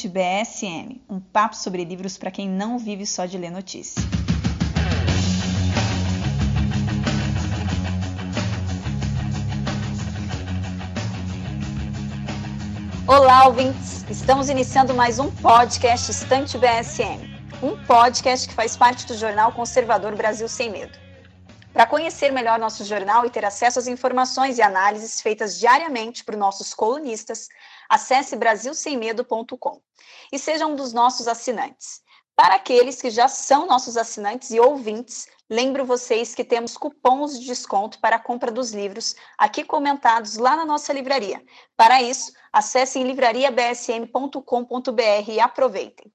Estante BSM, um papo sobre livros para quem não vive só de ler notícia. Olá, ouvintes! Estamos iniciando mais um podcast Estante BSM, um podcast que faz parte do jornal conservador Brasil Sem Medo. Para conhecer melhor nosso jornal e ter acesso às informações e análises feitas diariamente por nossos colunistas, acesse brasilsemmedo.com e seja um dos nossos assinantes. Para aqueles que já são nossos assinantes e ouvintes, lembro vocês que temos cupons de desconto para a compra dos livros aqui comentados lá na nossa livraria. Para isso, acessem livrariabsm.com.br e aproveitem.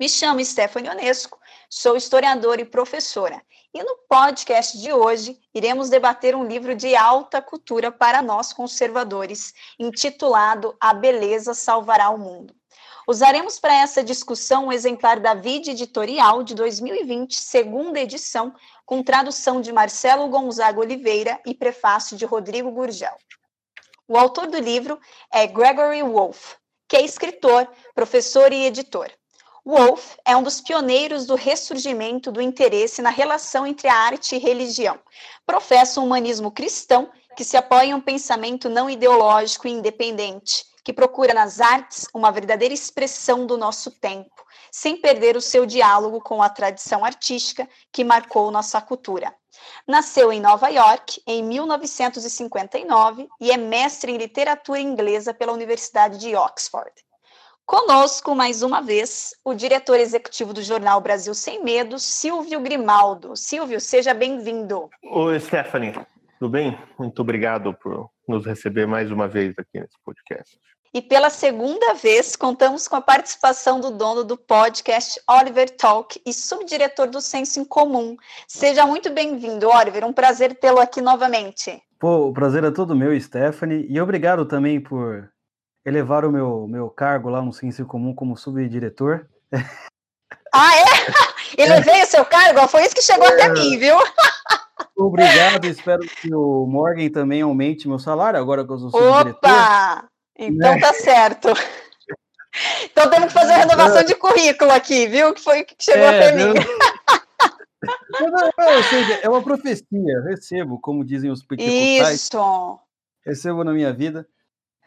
Me chamo Stephanie Onesco, sou historiadora e professora e no podcast de hoje, iremos debater um livro de alta cultura para nós conservadores, intitulado A Beleza Salvará o Mundo. Usaremos para essa discussão um exemplar da Vide Editorial de 2020, segunda edição, com tradução de Marcelo Gonzaga Oliveira e prefácio de Rodrigo Gurgel. O autor do livro é Gregory Wolfe, que é escritor, professor e editor. Wolff é um dos pioneiros do ressurgimento do interesse na relação entre a arte e religião. Professa um humanismo cristão que se apoia em um pensamento não ideológico e independente, que procura nas artes uma verdadeira expressão do nosso tempo, sem perder o seu diálogo com a tradição artística que marcou nossa cultura. Nasceu em Nova York em 1959 e é mestre em literatura inglesa pela Universidade de Oxford. Conosco, mais uma vez, o diretor executivo do jornal Brasil Sem Medo, Silvio Grimaldo. Silvio, seja bem-vindo. Oi, Stephanie, tudo bem? Muito obrigado por nos receber mais uma vez aqui nesse podcast. E pela segunda vez, contamos com a participação do dono do podcast, Oliver Talk, e subdiretor do Senso em Comum. Seja muito bem-vindo, Oliver. Um prazer tê-lo aqui novamente. Pô, o prazer é todo meu, Stephanie. E obrigado também por elevar o meu, meu cargo lá no Ciência Comum como subdiretor. Ah, é? Elevei é. o seu cargo? Foi isso que chegou é. até mim, viu? Obrigado, espero que o Morgan também aumente meu salário, agora que eu sou subdiretor. Opa! Então né? tá certo. Então temos que fazer a renovação de currículo aqui, viu? Que foi que chegou é, até mim. Ou seja, é uma profecia, recebo, como dizem os pentecostais. Isso! Recebo na minha vida.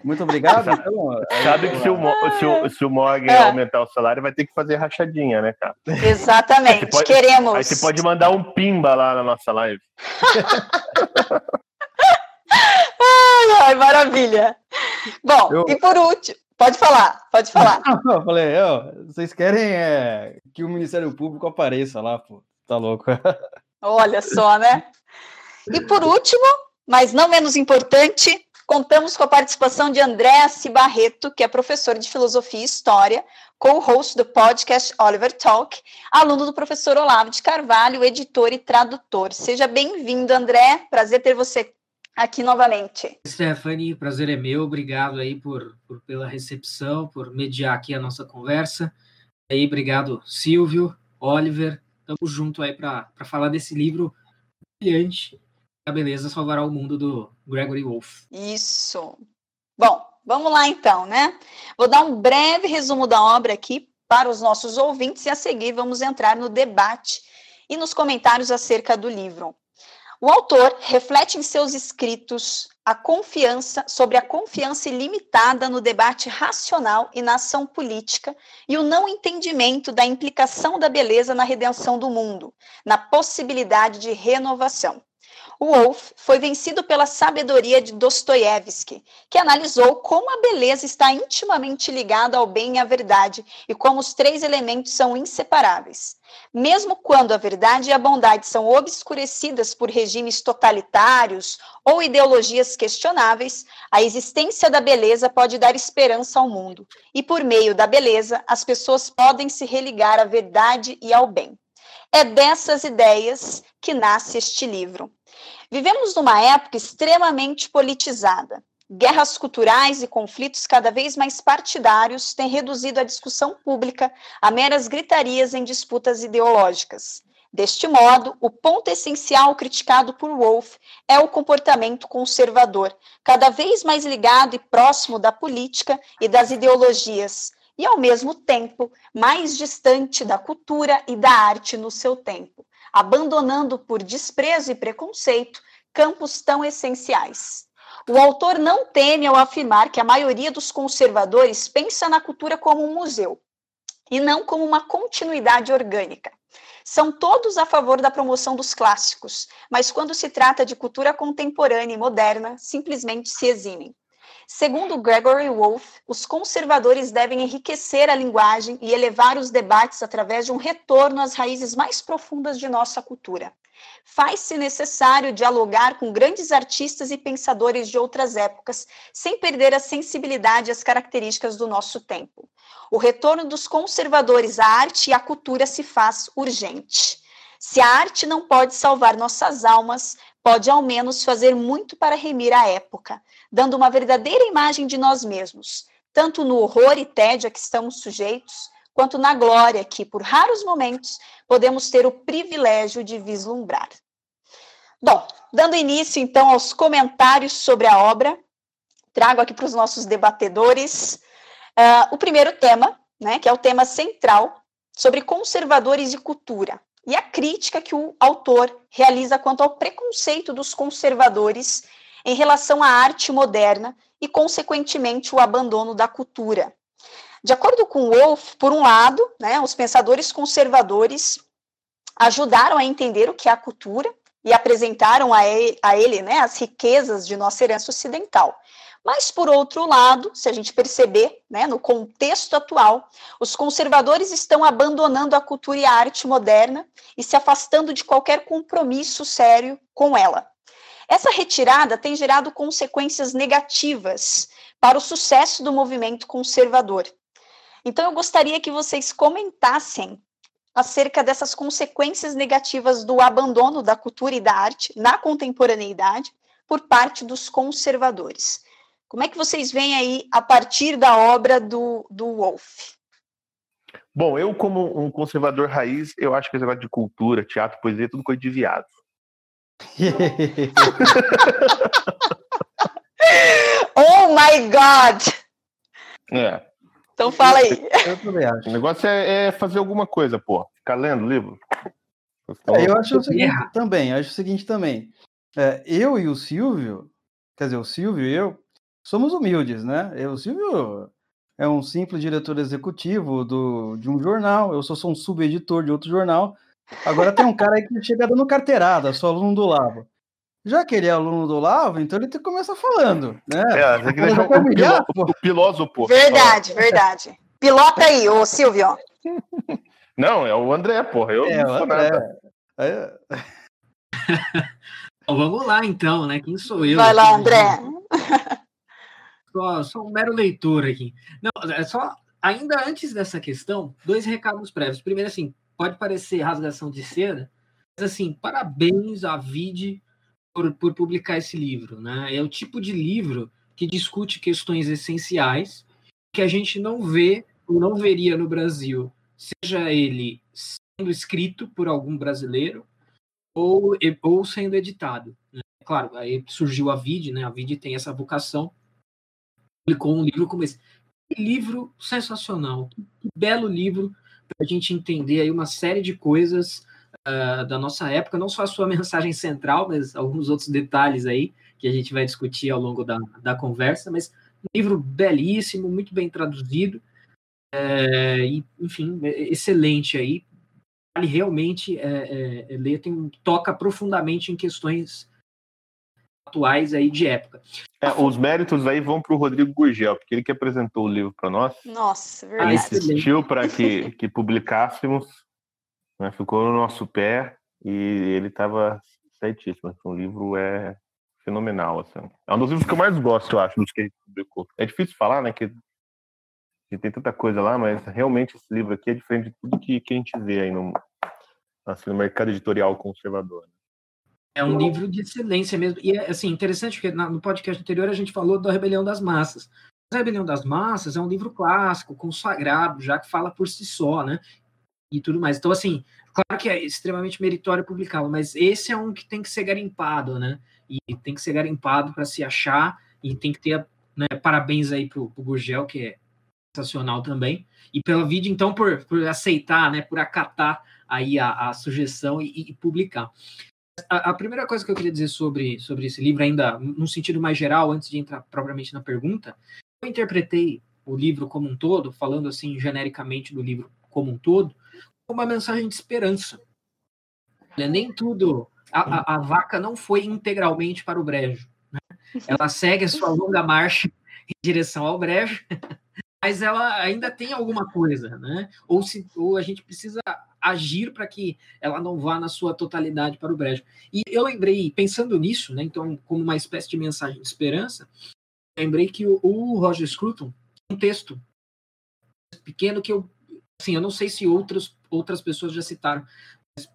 Muito obrigado. Então, Sabe que se o, se o, se o Morgan é. aumentar o salário, vai ter que fazer rachadinha, né, cara? Exatamente, pode, queremos. Aí você pode mandar um pimba lá na nossa live. ai, ai, maravilha. Bom, eu... e por último, pode falar, pode falar. eu falei, vocês querem é, que o Ministério Público apareça lá, pô. Tá louco. Olha só, né? E por último, mas não menos importante, Contamos com a participação de André Barreto, que é professor de Filosofia e História, co-host do podcast Oliver Talk, aluno do professor Olavo de Carvalho, editor e tradutor. Seja bem-vindo, André. Prazer ter você aqui novamente. Stephanie, prazer é meu. Obrigado aí por, por pela recepção, por mediar aqui a nossa conversa. E aí, obrigado, Silvio, Oliver. Estamos junto aí para falar desse livro brilhante a beleza salvará o mundo do Gregory Wolfe. Isso. Bom, vamos lá então, né? Vou dar um breve resumo da obra aqui para os nossos ouvintes e a seguir vamos entrar no debate e nos comentários acerca do livro. O autor reflete em seus escritos a confiança sobre a confiança ilimitada no debate racional e na ação política e o não entendimento da implicação da beleza na redenção do mundo, na possibilidade de renovação. O Wolff foi vencido pela sabedoria de Dostoiévski, que analisou como a beleza está intimamente ligada ao bem e à verdade e como os três elementos são inseparáveis. Mesmo quando a verdade e a bondade são obscurecidas por regimes totalitários ou ideologias questionáveis, a existência da beleza pode dar esperança ao mundo, e por meio da beleza, as pessoas podem se religar à verdade e ao bem. É dessas ideias que nasce este livro. Vivemos numa época extremamente politizada. Guerras culturais e conflitos cada vez mais partidários têm reduzido a discussão pública a meras gritarias em disputas ideológicas. Deste modo, o ponto essencial criticado por Wolff é o comportamento conservador, cada vez mais ligado e próximo da política e das ideologias, e, ao mesmo tempo, mais distante da cultura e da arte no seu tempo, abandonando por desprezo e preconceito campos tão essenciais. O autor não teme ao afirmar que a maioria dos conservadores pensa na cultura como um museu e não como uma continuidade orgânica. São todos a favor da promoção dos clássicos, mas quando se trata de cultura contemporânea e moderna, simplesmente se eximem. Segundo Gregory Wolfe, os conservadores devem enriquecer a linguagem e elevar os debates através de um retorno às raízes mais profundas de nossa cultura. Faz-se necessário dialogar com grandes artistas e pensadores de outras épocas, sem perder a sensibilidade as características do nosso tempo. O retorno dos conservadores à arte e à cultura se faz urgente. Se a arte não pode salvar nossas almas, pode ao menos fazer muito para remir a época, dando uma verdadeira imagem de nós mesmos, tanto no horror e tédio a que estamos sujeitos, quanto na glória que, por raros momentos, podemos ter o privilégio de vislumbrar. Bom, dando início então aos comentários sobre a obra, trago aqui para os nossos debatedores uh, o primeiro tema, né, que é o tema central sobre conservadores e cultura e a crítica que o autor realiza quanto ao preconceito dos conservadores em relação à arte moderna e, consequentemente, o abandono da cultura. De acordo com Wolff, por um lado, né, os pensadores conservadores ajudaram a entender o que é a cultura e apresentaram a ele, a ele né, as riquezas de nossa herança ocidental. Mas, por outro lado, se a gente perceber, né, no contexto atual, os conservadores estão abandonando a cultura e a arte moderna e se afastando de qualquer compromisso sério com ela. Essa retirada tem gerado consequências negativas para o sucesso do movimento conservador. Então, eu gostaria que vocês comentassem acerca dessas consequências negativas do abandono da cultura e da arte na contemporaneidade por parte dos conservadores. Como é que vocês veem aí a partir da obra do, do Wolff? Bom, eu como um conservador raiz, eu acho que esse negócio de cultura, teatro, poesia, é tudo coisa de viado. oh my God! É. Então fala aí. Eu também acho. O negócio é, é fazer alguma coisa, pô. Ficar lendo livro. É, eu acho o seguinte também, acho o seguinte também. É, eu e o Silvio, quer dizer, o Silvio e eu, somos humildes, né? Eu, o Silvio é um simples diretor executivo do, de um jornal, eu sou só um subeditor de outro jornal. Agora tem um cara aí que chega dando carteirada, sou aluno do Lavo. Já que ele é aluno do Lavo, então ele começa falando, né? É, tem que deixar o, piló, o pilósofo. Verdade, verdade. Pilota aí, ô Silvio. Não, é o André, porra. Eu é, não sou André. nada. É. vamos lá, então, né? Quem sou eu? Vai lá, André só, só um mero leitor aqui. Não, é só ainda antes dessa questão, dois recados prévios. Primeiro, assim, pode parecer rasgação de seda, mas assim, parabéns à Vide por, por publicar esse livro, né? É o tipo de livro que discute questões essenciais que a gente não vê ou não veria no Brasil, seja ele sendo escrito por algum brasileiro ou, ou sendo editado. Né? Claro, aí surgiu a Vide, né? A Vide tem essa vocação publicou um livro como esse. Que livro sensacional, que belo livro para a gente entender aí uma série de coisas uh, da nossa época, não só a sua mensagem central, mas alguns outros detalhes aí que a gente vai discutir ao longo da, da conversa, mas livro belíssimo, muito bem traduzido, é, e, enfim, é, excelente aí, vale realmente é, é, ler, tem, toca profundamente em questões atuais aí de época. É, os méritos aí vão para o Rodrigo Gurgel, porque ele que apresentou o livro para nós. Nossa, verdade. Ele insistiu para que, que publicássemos, né, ficou no nosso pé e ele estava certíssimo. O livro é fenomenal. Assim. É um dos livros que eu mais gosto, eu acho, dos que ele publicou. É difícil falar, né, que, que tem tanta coisa lá, mas realmente esse livro aqui é diferente de tudo que, que a gente vê aí no, assim, no mercado editorial conservador. Né? É um livro de excelência mesmo. E é assim, interessante porque no podcast anterior a gente falou da Rebelião das Massas. A Rebelião das Massas é um livro clássico, consagrado, já que fala por si só, né? E tudo mais. Então, assim, claro que é extremamente meritório publicá-lo, mas esse é um que tem que ser garimpado, né? E tem que ser garimpado para se achar, e tem que ter né, parabéns aí pro, pro Gurgel, que é sensacional também. E pela vídeo, então, por, por aceitar, né, por acatar aí a, a sugestão e, e publicar. A, a, primeira coisa que eu queria dizer sobre, sobre esse livro, ainda num sentido mais geral, antes de entrar propriamente na pergunta, eu interpretei o livro como um todo, falando assim genericamente do livro como um todo, como uma mensagem de esperança. Nem tudo. A, a, a vaca não foi integralmente para o brejo. Né? Ela segue a sua longa marcha em direção ao brejo, mas ela ainda tem alguma coisa, né? Ou, se, ou a gente precisa agir para que ela não vá na sua totalidade para o brejo. E eu lembrei, pensando nisso, né? Então, como uma espécie de mensagem de esperança, lembrei que o, o Roger Scruton, um texto pequeno que eu, assim, eu não sei se outras outras pessoas já citaram.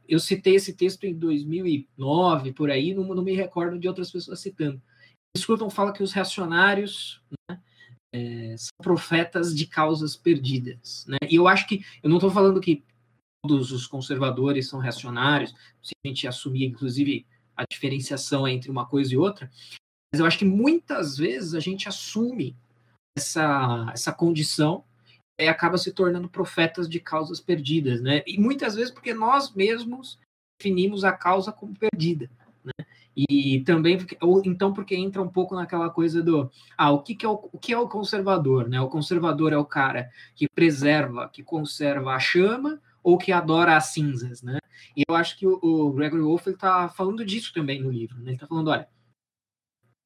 Eu citei esse texto em 2009, por aí, não, não me recordo de outras pessoas citando. Scruton fala que os reacionários né, é, são profetas de causas perdidas. Né? E eu acho que, eu não estou falando que todos os conservadores são reacionários, se a gente assumir, inclusive, a diferenciação entre uma coisa e outra, mas eu acho que muitas vezes a gente assume essa, essa condição e acaba se tornando profetas de causas perdidas, né? E muitas vezes porque nós mesmos definimos a causa como perdida, né? E também, ou então porque entra um pouco naquela coisa do, ah, o que, que, é, o, o que é o conservador, né? O conservador é o cara que preserva, que conserva a chama ou que adora as cinzas, né? E eu acho que o, Gregory Wolfe está falando disso também no livro, né? Ele está falando, olha,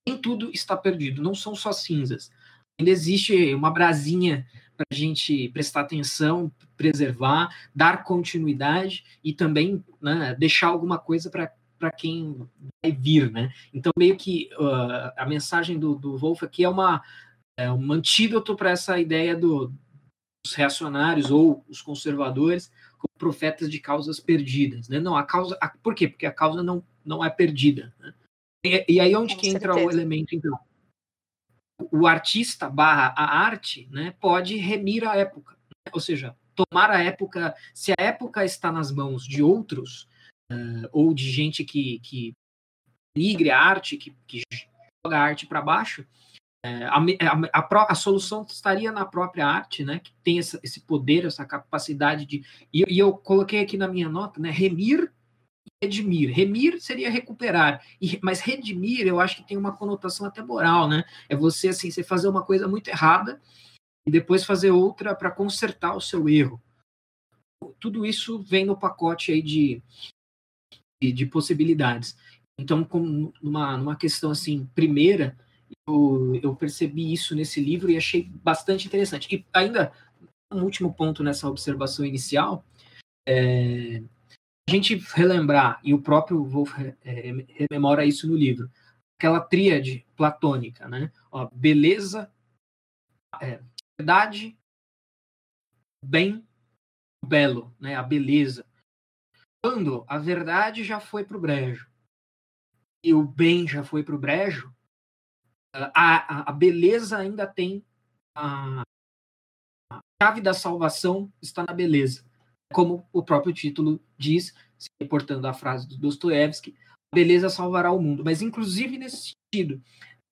nem tudo está perdido, não são só cinzas. Ainda existe uma brasinha para a gente prestar atenção, preservar, dar continuidade e também né, deixar alguma coisa para quem vai vir, né? Então, meio que uh, a mensagem do, do Wolff aqui é, uma, é um antídoto para essa ideia do, dos reacionários ou os conservadores profetas de causas perdidas, né? Não, a causa... A, por quê? Porque a causa não, não é perdida, né? e, e, aí onde Com que certeza. entra o elemento, então? O artista barra a arte, né, pode remir a época, né? ou seja, tomar a época, se a época está nas mãos de outros, uh, ou de gente que, que migre a arte, que, que joga a arte para baixo, a, a, a, a, solução estaria na própria arte, né, que tem essa, esse poder, essa capacidade de. E, e, eu coloquei aqui na minha nota, né, remir e redimir. Remir seria recuperar, e, mas redimir eu acho que tem uma conotação até moral, né? É você assim, você fazer uma coisa muito errada e depois fazer outra para consertar o seu erro. Tudo isso vem no pacote aí de, de possibilidades. Então, como numa, numa questão assim, primeira, eu, eu percebi isso nesse livro e achei bastante interessante. E ainda, um último ponto nessa observação inicial, é, a gente relembrar, e o próprio Wolff é, rememora isso no livro, aquela tríade platônica, né? Ó, beleza, é, verdade, bem, belo, né? A beleza quando a verdade já foi para o brejo e o bem já foi para o brejo, a, a, a, beleza ainda tem a, a chave da salvação está na beleza, como o próprio título diz, se reportando a frase do Dostoiévski, a beleza salvará o mundo. Mas inclusive nesse sentido,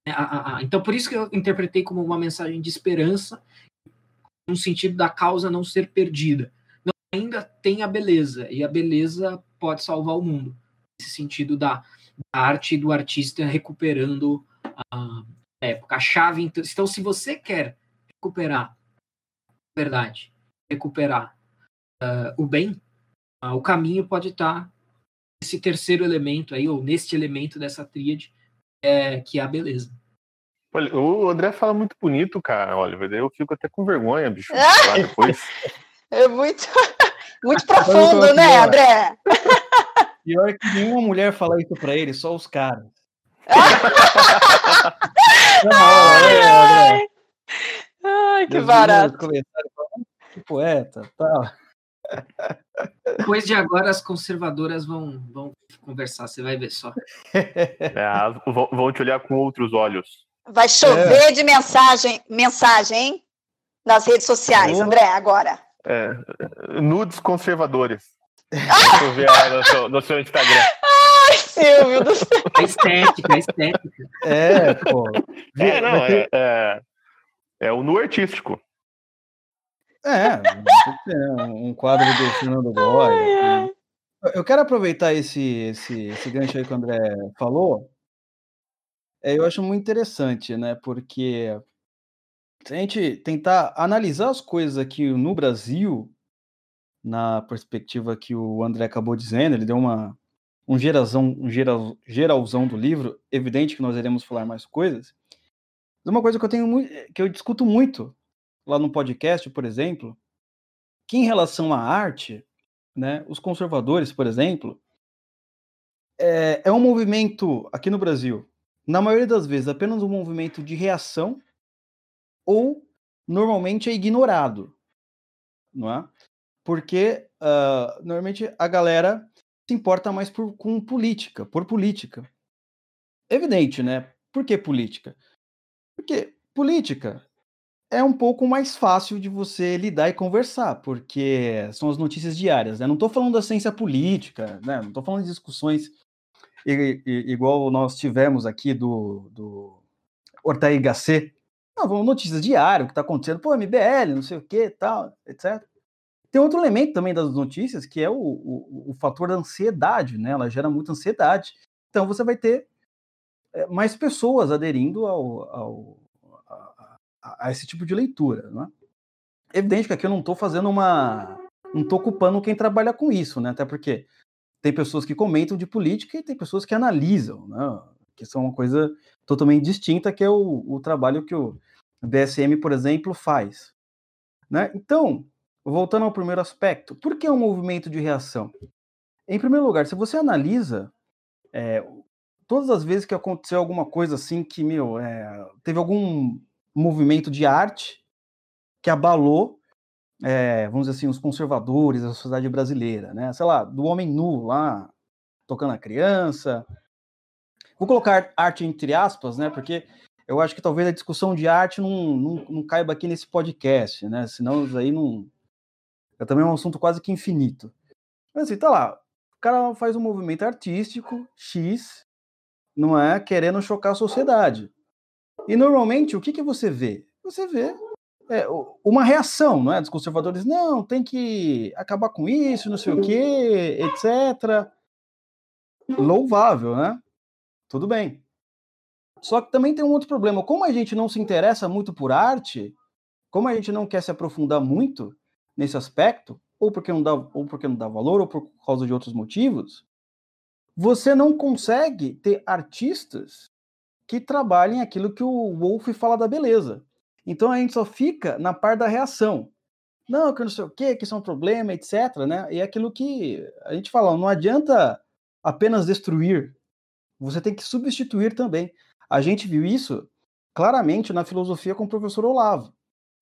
né, então por isso que eu interpretei como uma mensagem de esperança, no sentido da causa não ser perdida ainda tem a beleza, e a beleza pode salvar o mundo. Nesse sentido da, da arte do artista recuperando a época. A chave, então, então se você quer recuperar a verdade, recuperar uh, o bem, uh, o caminho pode estar nesse terceiro elemento aí, ou neste elemento dessa tríade, é, que é a beleza. Olha, o André fala muito bonito, cara, Oliver. Eu fico até com vergonha, bicho. depois. É muito, muito profundo, né, André? Pior que nenhuma mulher fala isso pra ele, só os caras. Ai, ai. ai, que barato. Que poeta, tal. Depois de agora, as conservadoras vão, vão conversar, você vai ver só. É, vão te olhar com outros olhos. Vai chover é. de mensagem, mensagem, hein? Nas redes sociais, André, agora. É, nudes conservadores. Deixa eu ver no seu, no seu Instagram. Ai, Silvio do céu. A estética, a estética. É, pô. É, não, é, é, é o nu artístico. É, um quadro do Fernando Goya. Eu quero aproveitar esse, esse, esse gancho aí que o André falou. É, eu acho muito interessante, né? Porque se a gente tentar analisar as coisas aqui no Brasil, na perspectiva que o André acabou dizendo, ele deu uma, um, gerazão, um geral, geralzão do livro, evidente que nós iremos falar mais coisas. Mas uma coisa que eu tenho que eu discuto muito lá no podcast, por exemplo, que em relação à arte, né, os conservadores, por exemplo, é, é um movimento aqui no Brasil, na maioria das vezes, apenas um movimento de reação ou normalmente é ignorado, não é? Porque uh, normalmente a galera se importa mais por, com política, por política. Evidente, né? Por que política? Porque política é um pouco mais fácil de você lidar e conversar, porque são as notícias diárias. Né? Não estou falando da ciência política, né? não estou falando de discussões igual nós tivemos aqui do, do Ortega C. Não, vamos notícias diárias, o que está acontecendo, pô, MBL, não sei o que, tal, etc. Tem outro elemento também das notícias, que é o, o, o fator da ansiedade, né? Ela gera muita ansiedade. Então você vai ter é, mais pessoas aderindo ao, ao a, a, esse tipo de leitura, né? Evidente que aqui eu não estou fazendo uma, não estou ocupando quem trabalha com isso, né? Até porque tem pessoas que comentam de política e tem pessoas que analisam, né? Que são uma coisa totalmente distinta, que é o, o trabalho que o BSM, por exemplo, faz. Né? Então, voltando ao primeiro aspecto, por que um movimento de reação? Em primeiro lugar, se você analisa é, todas as vezes que aconteceu alguma coisa assim que, meu, é, teve algum movimento de arte que abalou é, vamos dizer assim, os conservadores da sociedade brasileira, né? Sei lá, do homem nu lá, tocando a criança. Vou colocar arte entre aspas, né? Porque eu acho que talvez a discussão de arte não, não, não caiba aqui nesse podcast, né? Senão aí não. É também um assunto quase que infinito. Mas assim, tá lá. O cara faz um movimento artístico, X, não é? Querendo chocar a sociedade. E normalmente, o que, que você vê? Você vê é, uma reação, não é? Dos conservadores, não, tem que acabar com isso, não sei o quê, etc. Louvável, né? Tudo bem. Só que também tem um outro problema. Como a gente não se interessa muito por arte, como a gente não quer se aprofundar muito nesse aspecto, ou porque não dá, ou porque não dá valor, ou por causa de outros motivos, você não consegue ter artistas que trabalhem aquilo que o Wolff fala da beleza. Então a gente só fica na parte da reação. Não, que não sei o quê, que isso é um problema, etc. Né? E é aquilo que a gente fala, não adianta apenas destruir, você tem que substituir também. A gente viu isso claramente na filosofia com o professor Olavo.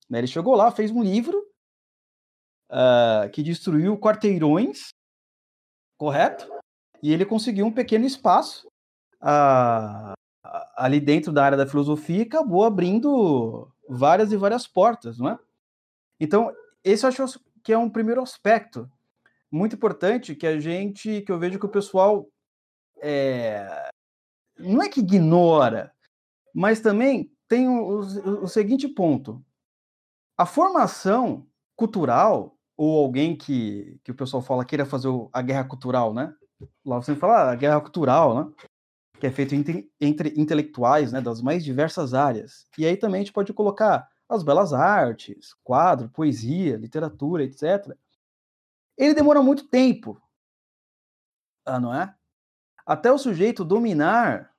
Né? Ele chegou lá, fez um livro uh, que destruiu quarteirões, correto? E ele conseguiu um pequeno espaço uh, ali dentro da área da filosofia e acabou abrindo várias e várias portas, não é? Então, esse eu acho que é um primeiro aspecto muito importante que a gente, que eu vejo que o pessoal é, não é que ignora, mas também tem o, o, o seguinte ponto: a formação cultural ou alguém que, que o pessoal fala queira fazer a guerra cultural, né? Lá você fala ah, a guerra cultural, né? que é feito entre, entre intelectuais né, das mais diversas áreas. E aí também a gente pode colocar as belas artes, quadro, poesia, literatura, etc. Ele demora muito tempo, ah, não é? Até o sujeito dominar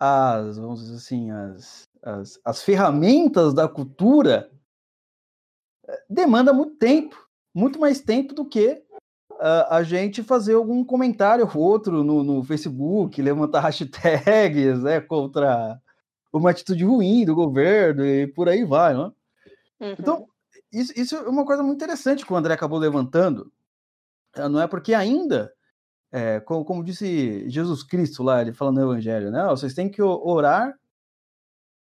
as, vamos dizer assim, as, as, as ferramentas da cultura, eh, demanda muito tempo, muito mais tempo do que a, a gente fazer algum comentário ou outro no, no Facebook, levantar hashtags né, contra uma atitude ruim do governo e por aí vai, né? Uhum. Então, isso, isso, é uma coisa muito interessante que o André acabou levantando, eh, não é porque ainda, é, como, como, disse Jesus Cristo lá, ele falando no Evangelho, né? Vocês têm que orar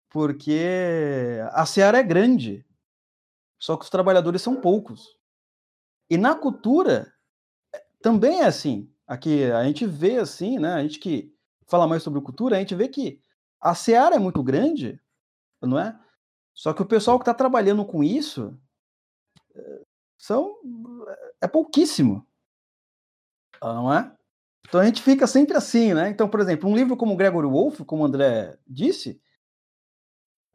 porque a seara é grande, só que os trabalhadores são poucos. E na cultura, também é assim. Aqui a gente vê assim, né? A gente que fala mais sobre cultura, a gente vê que a seara é muito grande, não é? Só que o pessoal que está trabalhando com isso, são é pouquíssimo. Não é? Então a gente fica sempre assim, né? Então, por exemplo, um livro como Gregory Wolfe, como o André disse,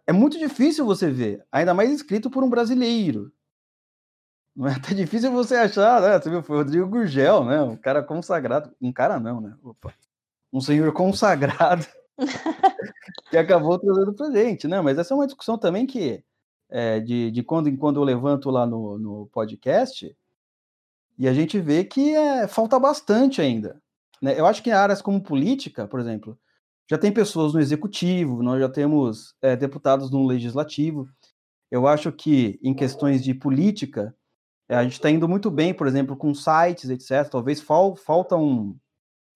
é muito difícil você ver, ainda mais escrito por um brasileiro. Não é até difícil você achar, né? Você viu, foi o Rodrigo Gurgel, né? Um cara consagrado. Um cara não, né? Opa. Um senhor consagrado que acabou trazendo pra gente, né? Mas essa é uma discussão também que é, de, de quando em quando eu levanto lá no, no podcast e a gente vê que é, falta bastante ainda. Né? Eu acho que em áreas como política, por exemplo, já tem pessoas no executivo, nós já temos é, deputados no legislativo. Eu acho que em questões de política, é, a gente está indo muito bem, por exemplo, com sites, etc. Talvez fal, falta um,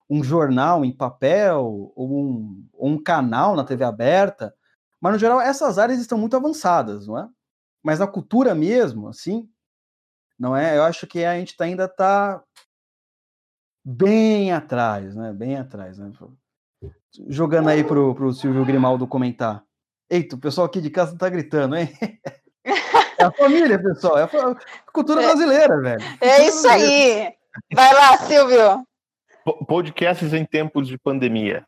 um jornal em papel ou um, ou um canal na TV aberta, mas no geral essas áreas estão muito avançadas, não é? Mas na cultura mesmo, assim, não é? Eu acho que a gente tá, ainda está bem atrás, né? Bem atrás, né? Jogando aí pro, pro Silvio Grimaldo comentar. Eita, o pessoal aqui de casa tá gritando, hein? É a família, pessoal. É a cultura é. brasileira, velho. É isso aí. Vai lá, Silvio. Podcasts em tempos de pandemia.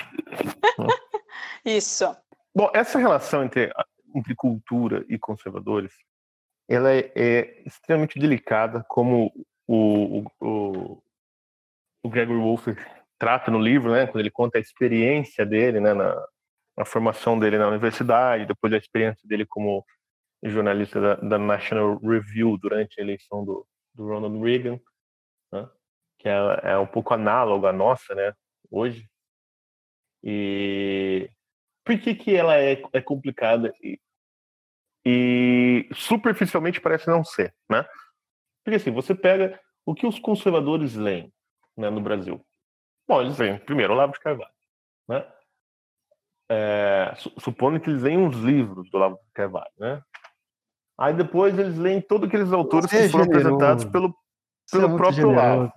isso. Bom, essa relação entre, entre cultura e conservadores, ela é, é extremamente delicada, como o, o, o Gregory Wolfe trata no livro, né, quando ele conta a experiência dele, né, na, na formação dele na universidade, depois da experiência dele como jornalista da, da National Review durante a eleição do, do Ronald Reagan, né, que é, é, um pouco análogo à nossa, né, hoje. E por que que ela é, é complicada e, e superficialmente parece não ser, né? Porque assim, você pega o que os conservadores leem, né, no Brasil. Bom, eles vêm primeiro Olavo de Carvalho, né? É, supondo que eles leem uns livros do Olavo de Carvalho, né? Aí depois eles leem todos aqueles autores Você que foram generoso. apresentados pelo, pelo é próprio Olavo.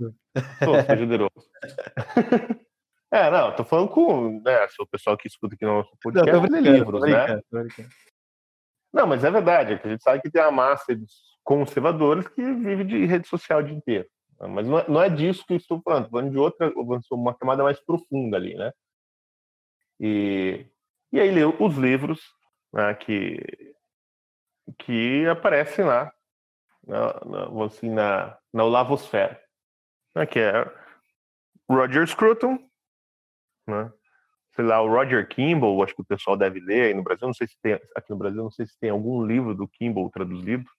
Sou, sou generoso. é, não, tô falando com né, o pessoal que escuta aqui no nosso podcast não, livros, né? Não, mas é verdade, é que a gente sabe que tem a massa de conservadores que vive de rede social o dia inteiro. Mas não é, não é disso que eu estou falando, estou falando de outra, uma camada mais profunda ali, né? E, e aí leu os livros né, que, que aparecem lá, na, na, assim, na, na Olavosfera, né, que é Roger Scruton, né? sei lá, o Roger Kimball, acho que o pessoal deve ler aí no Brasil, não sei se tem, aqui no Brasil, não sei se tem algum livro do Kimball traduzido,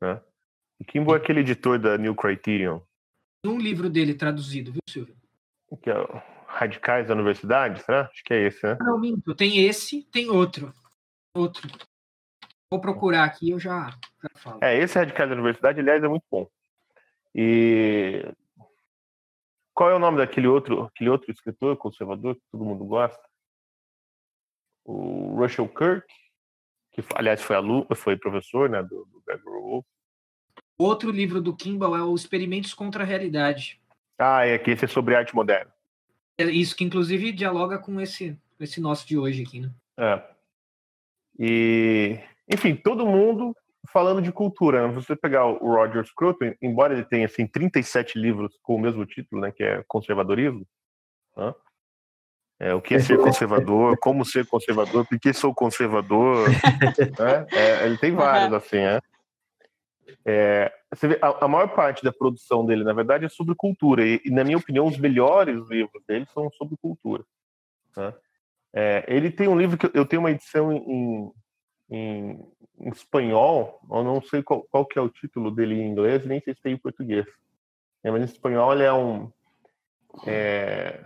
né? O Kimball é aquele editor da New Criterion. Um livro dele traduzido, viu, Silvio? Que é o Radicais da Universidade, será? Acho que é esse, né? Não, minto. Tem esse, tem outro. Outro. Vou procurar aqui, eu já, já falo. É, esse Radicais da Universidade, aliás, é muito bom. E qual é o nome daquele outro, aquele outro escritor conservador que todo mundo gosta? O Russell Kirk, que aliás foi aluno, foi professor, né, do, do Gregory. Outro livro do Kimball é o Experimentos contra a Realidade. Ah, é que esse é sobre arte moderna. É isso que inclusive dialoga com esse, esse nosso de hoje aqui, né? É. E, enfim, todo mundo falando de cultura. Né? Você pegar o Roger Scruton, embora ele tenha assim 37 livros com o mesmo título, né, que é conservadorismo, né? É, o que é ser conservador, como ser conservador, por que sou conservador. né? é, ele tem vários, assim, né? É, vê, a, a, maior parte da produção dele, na verdade, é sobre cultura. E, e na minha opinião, os melhores livros dele são sobre cultura. Né? É, ele tem um livro que eu tenho uma edição em, em, em espanhol, eu não sei qual, qual, que é o título dele em inglês, nem sei se tem em português. É, mas em espanhol ele é um. É,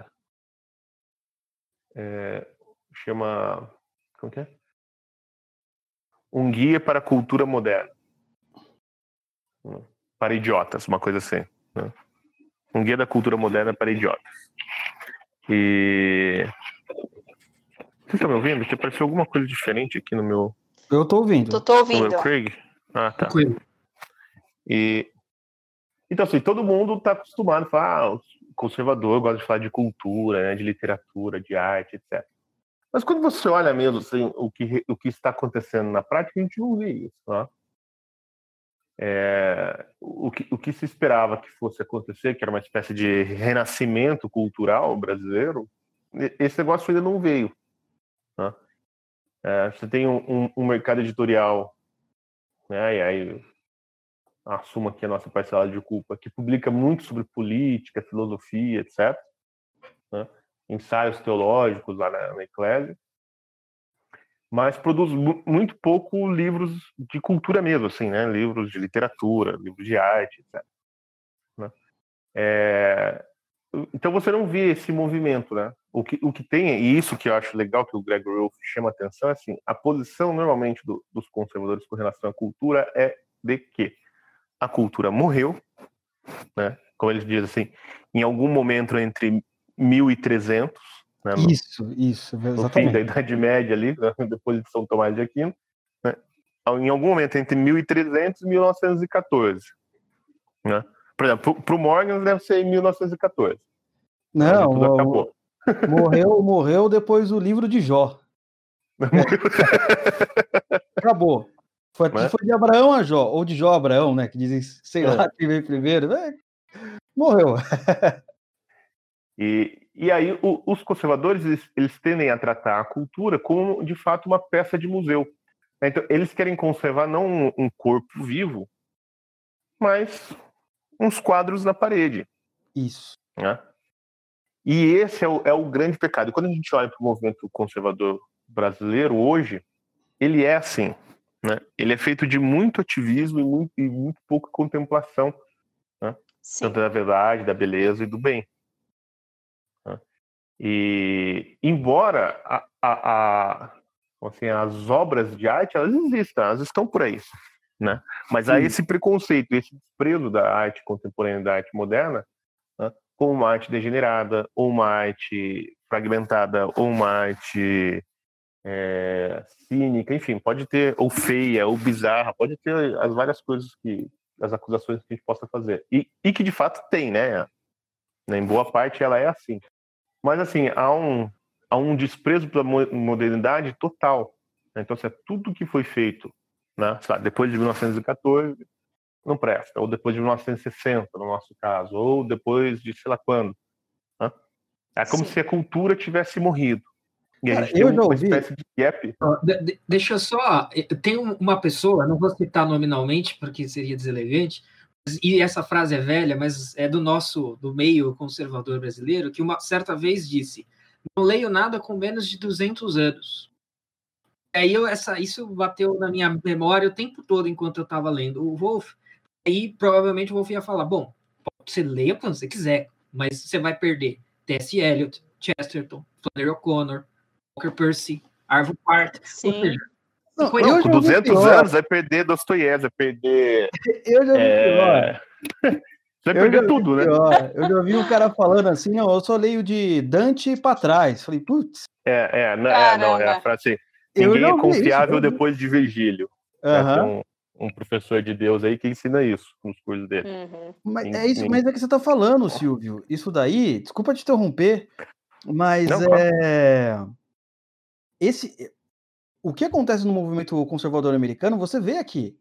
é, chama. Como que é? Um guia para a cultura moderna para idiotas, uma coisa assim. Né? Um guia da cultura moderna para idiotas. E. Vocês estão me ouvindo? Que apareceu alguma coisa diferente aqui no meu. Eu estou ouvindo. Tô, tô ouvindo. Meu Craig? Ah, tá. E. Então, assim, todo mundo está acostumado a falar, ah, o conservador gosta de falar de cultura, né, de literatura, de arte, etc. Mas quando você olha mesmo assim, o, que, o que está acontecendo na prática, a gente não vê isso. Tá? é, o, que, o que se esperava que fosse acontecer, que era uma espécie de renascimento cultural brasileiro, esse negócio ainda não veio. Né? É, você tem um, um, um, mercado editorial, né, e aí assumo aqui a nossa parcela de culpa, que publica muito sobre política, filosofia, etc. Né, ensaios teológicos lá na, na Eclésia, mas produz muito pouco livros de cultura mesmo, assim, né? Livros de literatura, livros de arte, etc. Né? É... Então você não vê esse movimento, né? O que, o que tem, e isso que eu acho legal que o Gregory Wolf chama atenção, é assim, a posição normalmente do, dos conservadores com relação à cultura é de que a cultura morreu, né? Como eles dizem assim, em algum momento entre 1300 né, isso, isso, exatamente. No fim da Idade Média ali, né, depois de São Tomás de Aquino, né, em algum momento entre 1300 e 1914. Né? Por exemplo, para o Morgan deve ser em 1914. Não, tudo acabou. Morreu, morreu depois do livro de Jó. acabou. Foi, Mas... foi de Abraão a Jó, ou de Jó a Abraão, né? Que dizem, sei é. lá, quem veio primeiro. É, morreu. e, e aí o, os conservadores eles, eles, tendem a tratar a cultura como de fato uma peça de museu. Então eles querem conservar não um, um corpo vivo, mas uns quadros na parede. Isso. Né? E esse é o, é o grande pecado. Quando a gente olha para o movimento conservador brasileiro hoje, ele é assim. Né? Ele é feito de muito ativismo e muito, e muito pouca contemplação, né? tanto da verdade, da beleza e do bem. E embora a, a, a, assim, as obras de arte elas existam, elas estão por aí, né? Mas há esse preconceito, esse desprezo da arte contemporânea, da arte moderna, né? como uma arte degenerada, ou uma arte fragmentada, ou uma arte é, cínica, enfim, pode ter ou feia, ou bizarra, pode ter as várias coisas que as acusações que a gente possa fazer e, e que de fato tem, né? Em boa parte ela é assim. Mas, assim, há um, há um desprezo pela modernidade total. Né? Então, assim, tudo que foi feito né, depois de 1914 não presta, ou depois de 1960, no nosso caso, ou depois de sei lá quando. Né? É como Sim. se a cultura tivesse morrido. E a gente tem uma ouvi. espécie de gap. De, de, deixa eu só. Tem uma pessoa, não vou citar nominalmente, porque seria deselegante, e essa frase é velha, mas é do nosso, do meio conservador brasileiro, que uma certa vez disse: não leio nada com menos de 200 anos. Aí eu, essa, isso bateu na minha memória o tempo todo enquanto eu estava lendo o Wolf. Aí provavelmente o Wolf ia falar: bom, você leia quando você quiser, mas você vai perder T.S. Eliot, Chesterton, Flannery O'Connor, Walker Percy, Arvo Part. Sim. Não, não, com 200 anos vai perder Dostoiévski, vai perder. Eu já vi é... Vai perder tudo, né? Pior. Eu já vi um cara falando assim, ó, eu só leio de Dante para trás. Falei, putz. É, é, não, é, não, é a frase assim, ninguém é confiável isso, depois de Virgílio. Uhum. Um, um, professor de Deus aí que ensina isso nos cursos dele. Uhum. Mas é isso, mas é que você tá falando, Silvio. Isso daí, desculpa te interromper, mas não, é. Esse, o que acontece no movimento conservador americano, você vê aqui.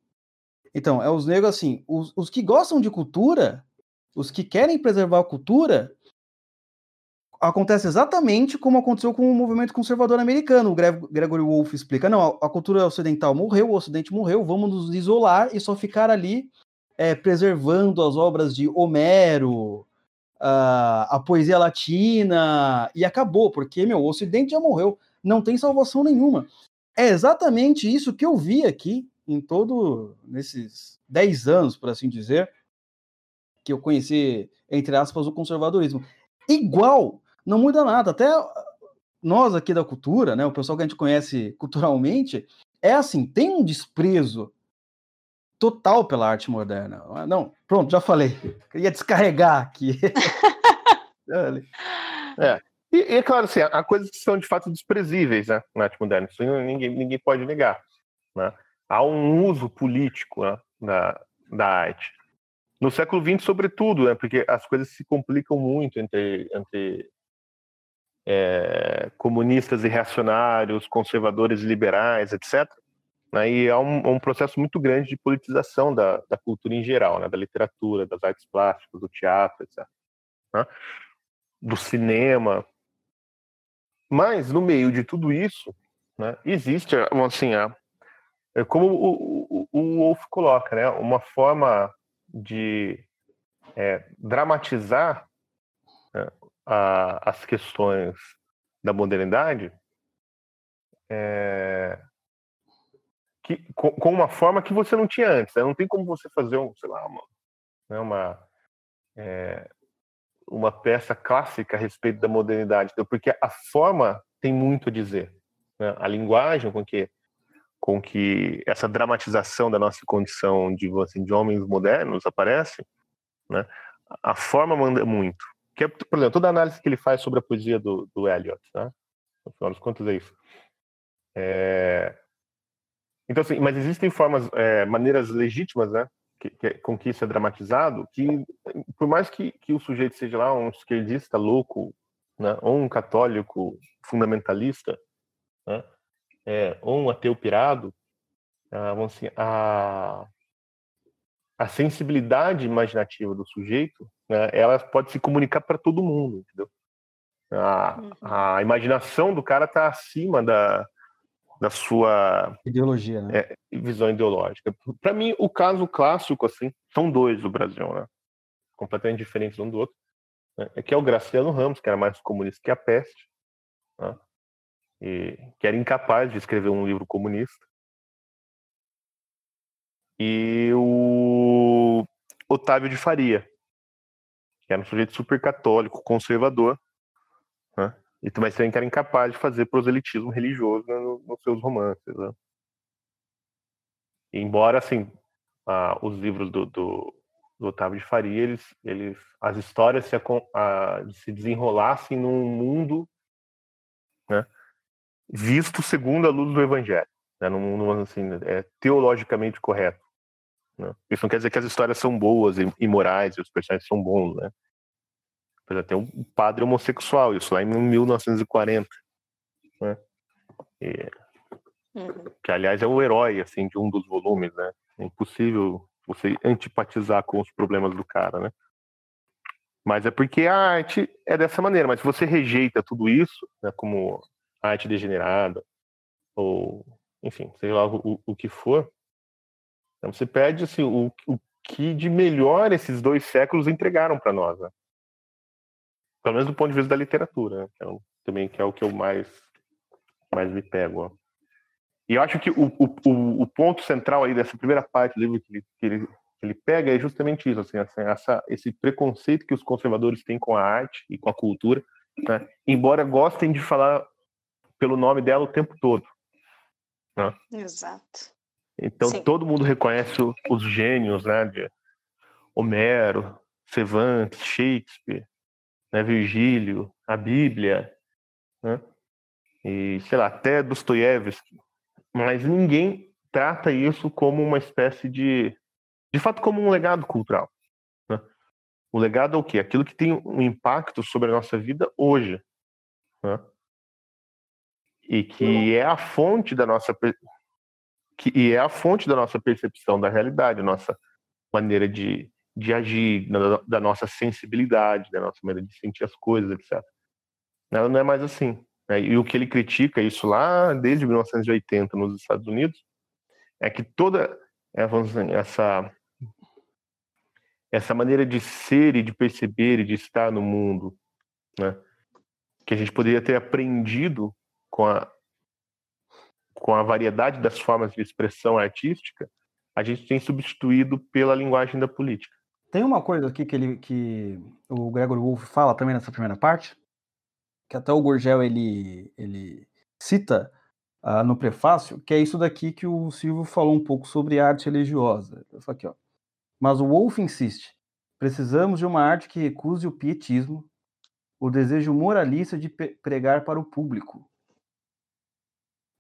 Então, é os negros assim, os, os que gostam de cultura, os que querem preservar a cultura, acontece exatamente como aconteceu com o movimento conservador americano. O Gregory Wolfe explica: não, a, cultura ocidental morreu, o ocidente morreu, vamos nos isolar e só ficar ali é, preservando as obras de Homero, a, a poesia latina, e acabou, porque, meu, o ocidente já morreu, não tem salvação nenhuma é exatamente isso que eu vi aqui em todo nesses 10 anos, por assim dizer, que eu conheci, entre aspas, o conservadorismo. Igual, não muda nada. Até nós aqui da cultura, né, o pessoal que a gente conhece culturalmente, é assim, tem um desprezo total pela arte moderna. Não, pronto, já falei. Queria descarregar aqui. é. E, e é claro, assim, há coisas que são de fato desprezíveis né, na arte moderna, isso ninguém, ninguém pode negar. Né? Há um uso político né, da, da arte. No século XX, sobretudo, né, porque as coisas se complicam muito entre, entre é, comunistas e reacionários, conservadores e liberais, etc. Né? E há um, um, processo muito grande de politização da, da cultura em geral, né? da literatura, das artes plásticas, do teatro, etc. Né? Do cinema. Mas, no meio de tudo isso, né, existe, assim, a, é como o, o, o Wolff coloca, né, uma forma de é, dramatizar né, a, as questões da modernidade é, que, com, com, uma forma que você não tinha antes. Né? Não tem como você fazer um, sei lá, uma, né, uma, é, uma peça clássica a respeito da modernidade, porque a forma tem muito a dizer. Né? A linguagem com que com que essa dramatização da nossa condição de, assim, de homens modernos aparece, né? a forma manda muito. Que é, por exemplo, toda a análise que ele faz sobre a poesia do, do Eliot, né? no final das contas é isso. É... Então, assim, mas existem formas, é, maneiras legítimas, né, que, que, com que isso é dramatizado, que por mais que, que o sujeito seja lá um esquerdista louco, né, ou um católico fundamentalista, né, é, ou um ateu pirado, ah, assim, a, a sensibilidade imaginativa do sujeito, né, ela pode se comunicar para todo mundo, entendeu? A, uhum. a imaginação do cara está acima da, da sua ideologia, né? É, visão ideológica. Para mim, o caso clássico assim são dois do Brasil, né? Completamente diferentes um do outro. Né? É que é o Graciano Ramos, que era mais comunista que a peste, né? e que era incapaz de escrever um livro comunista. E o Otávio de Faria, que era um sujeito super católico, conservador, né? E também que era incapaz de fazer proselitismo religioso né, nos seus romances. Né? Embora, assim, os livros do, do, do, Otávio de Faria, eles, eles, as histórias se, a, se desenrolassem num mundo né, visto segundo a luz do Evangelho, né, num mundo assim, é, teologicamente correto. Né? Isso não quer dizer que as histórias são boas e, e morais e os personagens são bons, né? Já tem um padre homossexual, isso lá em 1940. Né? E, uhum. Que, aliás, é o herói assim, de um dos volumes. Né? É impossível você antipatizar com os problemas do cara. Né? Mas é porque a arte é dessa maneira. Mas se você rejeita tudo isso, né, como arte degenerada, ou, enfim, sei lá o, o que for, então você perde assim, o, o que de melhor esses dois séculos entregaram para nós. Né? Pelo menos do ponto de vista da literatura, né? é, também que é o que eu mais, mais me pego. Ó. E eu acho que o, o, o ponto central aí dessa primeira parte do livro que ele, que ele, que ele pega é justamente isso, assim, assim, essa, esse preconceito que os conservadores têm com a arte e com a cultura, né? embora gostem de falar pelo nome dela o tempo todo. Né? Exato. Então Sim. todo mundo reconhece os gênios, né, de Homero, Cervantes, Shakespeare, né, Virgílio, a Bíblia, né, e sei lá, até Dostoiévski, mas ninguém trata isso como uma espécie de, de fato, como um legado cultural. Né? O legado é o quê? Aquilo que tem um impacto sobre a nossa vida hoje, né? e que é a fonte da nossa que e é a fonte da nossa percepção da realidade, nossa maneira de, de agir, da, da, nossa sensibilidade, da nossa maneira de sentir as coisas, etc. Ela não é mais assim. Né? E o que ele critica, isso lá desde 1980 nos Estados Unidos, é que toda essa essa maneira de ser e de perceber e de estar no mundo, né? que a gente poderia ter aprendido com a com a variedade das formas de expressão artística, a gente tem substituído pela linguagem da política. Tem uma coisa aqui que, ele, que o Gregory Wolf fala também nessa primeira parte, que até o Gurgel ele, ele cita uh, no prefácio, que é isso daqui que o Silvio falou um pouco sobre arte religiosa. Aqui, ó. Mas o Wolf insiste: precisamos de uma arte que recuse o pietismo, o desejo moralista de pregar para o público.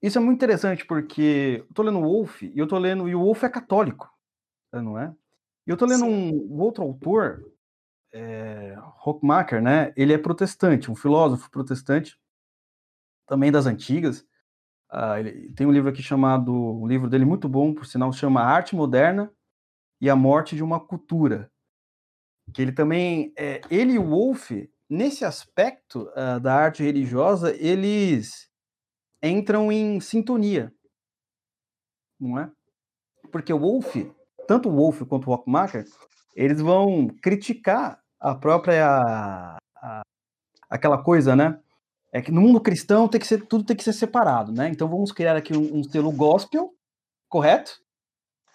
Isso é muito interessante porque eu tô lendo o Wolf e eu tô lendo e o Wolf é católico, não é? E eu tô lendo um, um outro autor, é, né? Ele é protestante, um filósofo protestante, também das antigas. Uh, ele tem um livro aqui chamado, um livro dele muito bom, por sinal, chama Arte Moderna e a Morte de uma Cultura. Que ele também, é, ele e o Wolff, nesse aspecto uh, da arte religiosa, eles entram em sintonia, não é? Porque o Wolff, tanto o Wolff quanto o Rockmacher, eles vão criticar a própria a, aquela coisa, né? É que no mundo cristão tem que ser tudo tem que ser separado, né? Então vamos criar aqui um, um selo gospel, correto?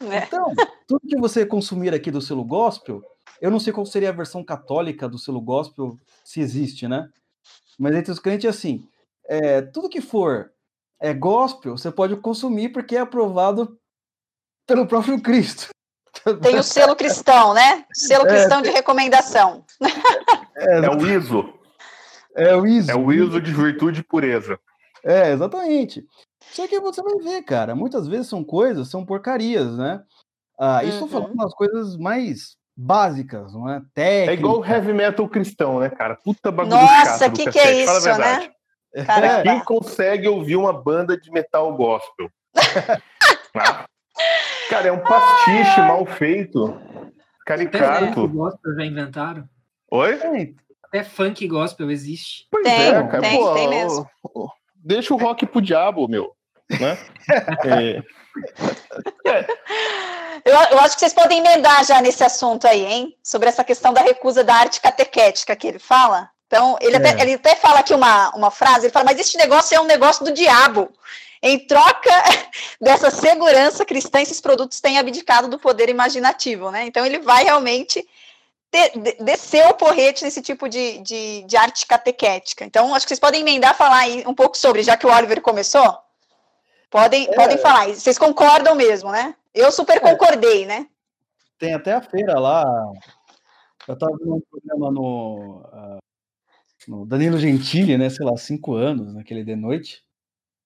É. Então, tudo que você consumir aqui do selo gospel, eu não sei qual seria a versão católica do selo gospel, se existe, né? Mas entre os crentes é assim, é, tudo que for é gospel, você pode consumir porque é aprovado pelo próprio Cristo. Tem o selo cristão, né? Selo é, cristão é, de recomendação. É, é o ISO. É o ISO. É o ISO de virtude e pureza. É, exatamente. Só que você vai ver, cara, muitas vezes são coisas, são porcarias, né? Ah, uhum. Isso falando das coisas mais básicas, não é? Técnica. É igual o heavy metal cristão, né, cara? Puta bagulho Nossa, que que é isso, né? Caramba. Quem consegue ouvir uma banda de metal gospel? ah. Cara, é um pastiche mal feito, caricato. Até gospel já inventaram. Oi? Até funk gospel existe. Pois tem, é, cara. Tem, Pô, tem mesmo. Deixa o rock pro diabo, meu. Né? é. É. Eu, eu, acho que vocês podem emendar já nesse assunto aí, hein? Sobre essa questão da recusa da arte catequética que ele fala. Então, ele, até, é. ele até fala aqui uma, uma frase, ele fala, mas este negócio é um negócio do diabo. Em troca dessa segurança cristã, esses produtos têm abdicado do poder imaginativo, né? Então ele vai realmente descer o porrete nesse tipo de, de, de, arte catequética. Então, acho que vocês podem emendar falar aí um pouco sobre, já que o Oliver começou. Podem, é, podem falar. Vocês concordam mesmo, né? Eu super é. concordei, né? Tem até a feira lá. Eu estava vendo um programa no, uh, no Danilo Gentili, né? Sei lá, cinco anos, naquele de noite.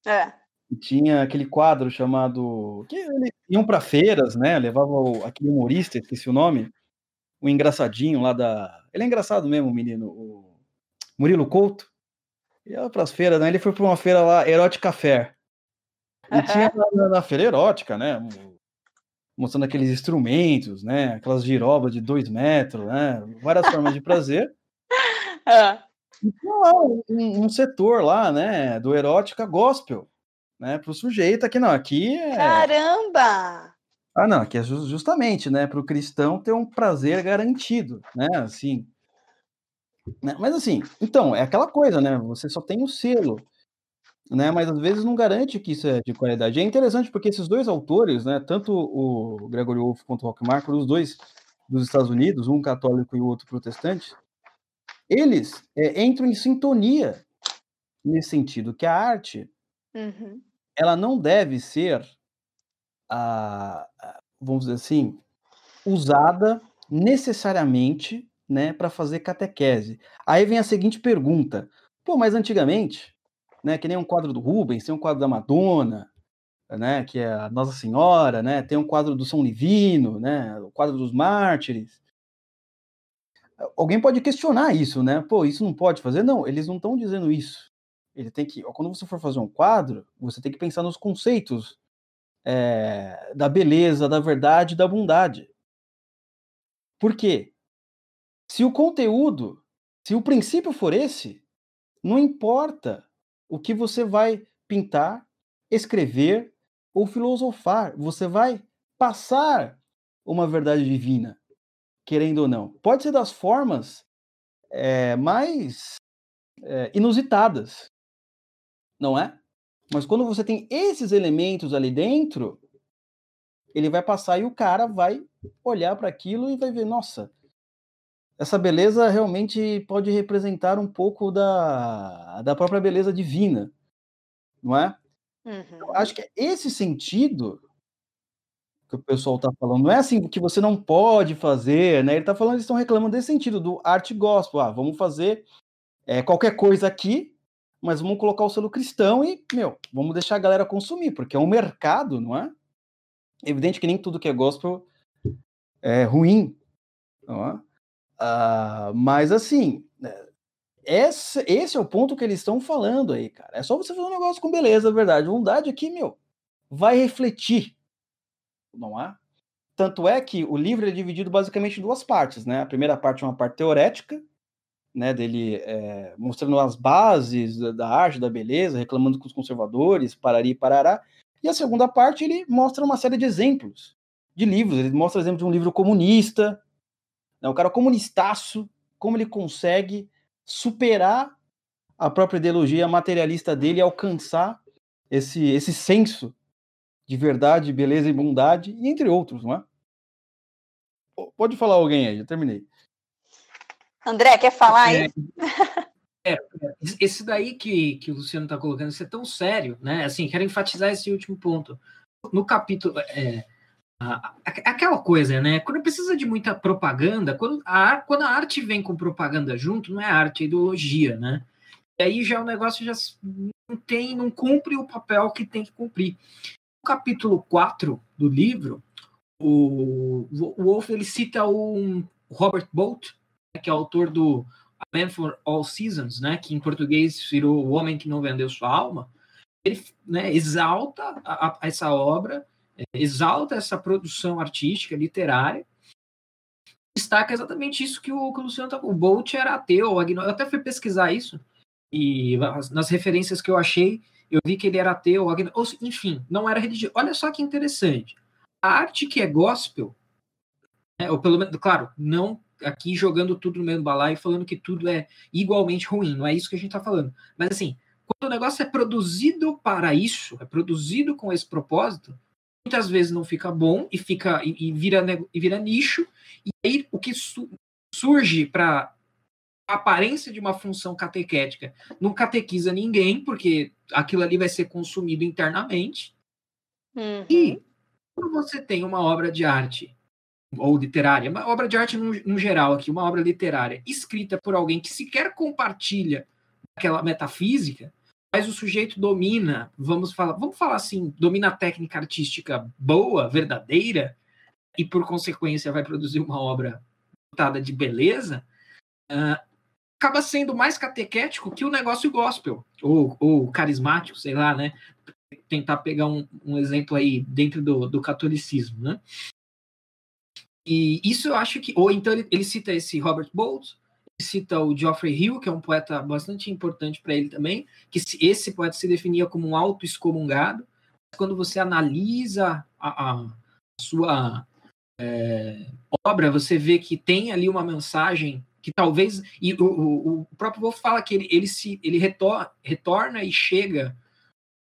É. E tinha aquele quadro chamado. que eles iam para feiras, né? Levava o, aquele humorista, esqueci o nome, o engraçadinho lá da. Ele é engraçado mesmo, o menino, o Murilo Couto. Ia para as feiras, né? Ele foi para uma feira lá, Erótica Fair. E uhum. tinha na, na, feira erótica, né? Mostrando aqueles instrumentos, né? Aquelas girobas de dois metros, né? Várias formas de prazer. Uhum. Lá um, um setor lá, né? Do erótica gospel né, para o sujeito aqui não, aqui é... Caramba! Ah, não, aqui é justamente, né, para o cristão ter um prazer garantido, né, assim. Né? Mas assim, então, é aquela coisa, né, você só tem o selo, né, mas às vezes não garante que isso é de qualidade. É interessante porque esses dois autores, né, tanto o Gregory Wolff quanto o Rock Marco, os dois dos Estados Unidos, um católico e o outro protestante, eles é, entram em sintonia nesse sentido, que a arte uhum ela não deve ser, ah, vamos dizer assim, usada necessariamente né, para fazer catequese. Aí vem a seguinte pergunta: pô, mas antigamente, né, que nem um quadro do Rubens, tem um quadro da Madonna, né, que é a Nossa Senhora, né, tem um quadro do São Livino, né, o quadro dos mártires. Alguém pode questionar isso, né? Pô, isso não pode fazer? Não, eles não estão dizendo isso. Ele tem que, quando você for fazer um quadro, você tem que pensar nos conceitos é, da beleza, da verdade, da bondade. Por quê? Se o conteúdo, se o princípio for esse, não importa o que você vai pintar, escrever ou filosofar, você vai passar uma verdade divina, querendo ou não. Pode ser das formas é, mais é, inusitadas, não é? Mas quando você tem esses elementos ali dentro, ele vai passar e o cara vai olhar para aquilo e vai ver, nossa, essa beleza realmente pode representar um pouco da, da própria beleza divina, não é? Uhum. Acho que é esse sentido que o pessoal está falando. Não é assim que você não pode fazer, né? Ele está falando, eles estão reclamando desse sentido, do arte gospel. Ah, vamos fazer é, qualquer coisa aqui mas vamos colocar o selo cristão e, meu, vamos deixar a galera consumir, porque é um mercado, não é? Evidente que nem tudo que é gospel é ruim, não é? Uh, mas assim, é, esse, esse é o ponto que eles estão falando aí, cara. É só você fazer um negócio com beleza, verdade. Vontade aqui, meu, vai refletir. Não é? Tanto é que o livro é dividido basicamente em duas partes, né? A primeira parte é uma parte teorética, né, dele é, mostrando as bases da arte, da beleza, reclamando com os conservadores, parari, parará. E a segunda parte ele mostra uma série de exemplos de livros. Ele mostra exemplo de um livro comunista, né, o cara comunistaço, como ele consegue superar a própria ideologia materialista dele e alcançar esse, esse senso de verdade, beleza e bondade, e entre outros, não é? Pode falar alguém aí, já terminei. André, quer falar aí? É, é, esse daí que, que o Luciano está colocando, isso é tão sério, né? Assim, quero enfatizar esse último ponto. No capítulo, é, a, a, aquela coisa, né? Quando precisa de muita propaganda, quando a, quando a arte vem com propaganda junto, não é arte, é ideologia, né? E aí já o negócio já não tem, não cumpre o papel que tem que cumprir. Capítulo 4 do livro, o, o Wolf ele cita o Robert Bolt, que é autor do A Man for All Seasons, né, que em português virou O Homem que Não Vendeu Sua Alma, ele né, exalta a, a, essa obra, é, exalta essa produção artística, literária, destaca exatamente isso que o, que o Luciano tá, o Bolt era ateu, eu até fui pesquisar isso, e nas referências que eu achei, eu vi que ele era ateu, enfim, não era religioso. Olha só que interessante. A arte que é gospel, né, ou pelo menos, claro, não aqui jogando tudo no mesmo balaio e falando que tudo é igualmente ruim, não é isso que a gente está falando. Mas assim, quando o negócio é produzido para isso, é produzido com esse propósito, muitas vezes não fica bom e fica e, e vira, e vira nicho, e aí o que su surge para aparência de uma função catequética não catequiza ninguém, porque aquilo ali vai ser consumido internamente. Uhum. E quando você tem uma obra de arte ou literária, uma obra de arte no, no, geral aqui, uma obra literária, escrita por alguém que sequer compartilha aquela metafísica, mas o sujeito domina, vamos falar, vamos falar assim, domina a técnica artística boa, verdadeira, e por consequência vai produzir uma obra dotada de beleza, uh, acaba sendo mais catequético que o negócio gospel, ou, ou carismático, sei lá, né? Tentar pegar um, um exemplo aí dentro do, do catolicismo, né? E isso eu acho que. Ou então ele, ele cita esse Robert Bolt, cita o Geoffrey Hill, que é um poeta bastante importante para ele também, que esse poeta se definia como um auto-excomungado. Quando você analisa a, a sua é, obra, você vê que tem ali uma mensagem que talvez. E o, o, próprio Wolff fala que ele, ele, se, ele retor, retorna e chega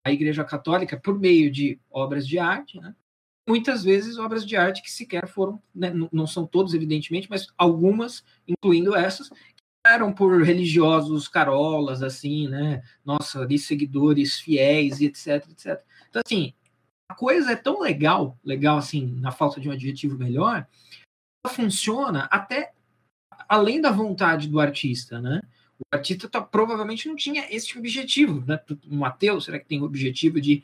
à Igreja Católica por meio de obras de arte, né? muitas vezes obras de arte que sequer foram, né, não são todos, evidentemente, mas algumas, incluindo essas, eram por religiosos carolas, assim, né? Nossa, ali seguidores fiéis e etc, etc. Então, assim, a coisa é tão legal, legal, assim, na falta de um adjetivo melhor, funciona até além da vontade do artista, né? O artista tá, provavelmente não tinha esse objetivo, né? Ateu, será que tem o objetivo de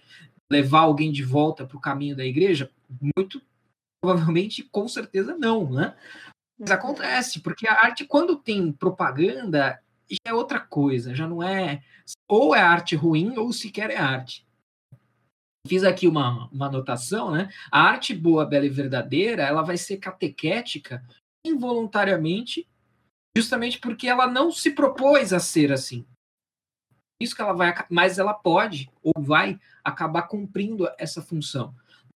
levar alguém de volta para o caminho da igreja? Muito provavelmente, com certeza não, né? Mas acontece, porque a arte, quando tem propaganda, é outra coisa, já não é. Ou é arte ruim, ou sequer é arte. Fiz aqui uma, uma anotação, né? A arte boa, bela e verdadeira, ela vai ser catequética involuntariamente, justamente porque ela não se propôs a ser assim isso que ela vai, mas ela pode ou vai acabar cumprindo essa função.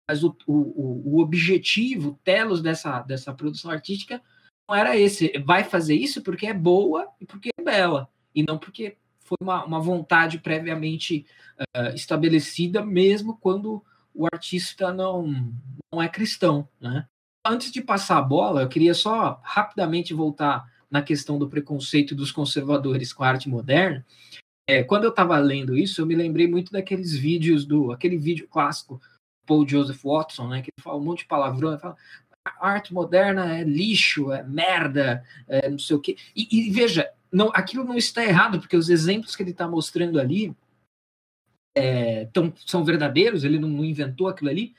Mas o, o, o objetivo, o telos dessa, dessa produção artística não era esse. Vai fazer isso porque é boa e porque é bela, e não porque foi uma, uma vontade previamente uh, estabelecida, mesmo quando o artista não, não é cristão. Né? Antes de passar a bola, eu queria só rapidamente voltar na questão do preconceito dos conservadores com a arte moderna, é, quando eu estava lendo isso, eu me lembrei muito daqueles vídeos do aquele vídeo clássico Paul Joseph Watson, né, que fala um monte de palavrão, fala a arte moderna é lixo, é merda, é não sei o quê. E, e, veja, não, aquilo não está errado, porque os exemplos que ele está mostrando ali é, tão, são verdadeiros, ele não, não inventou aquilo ali.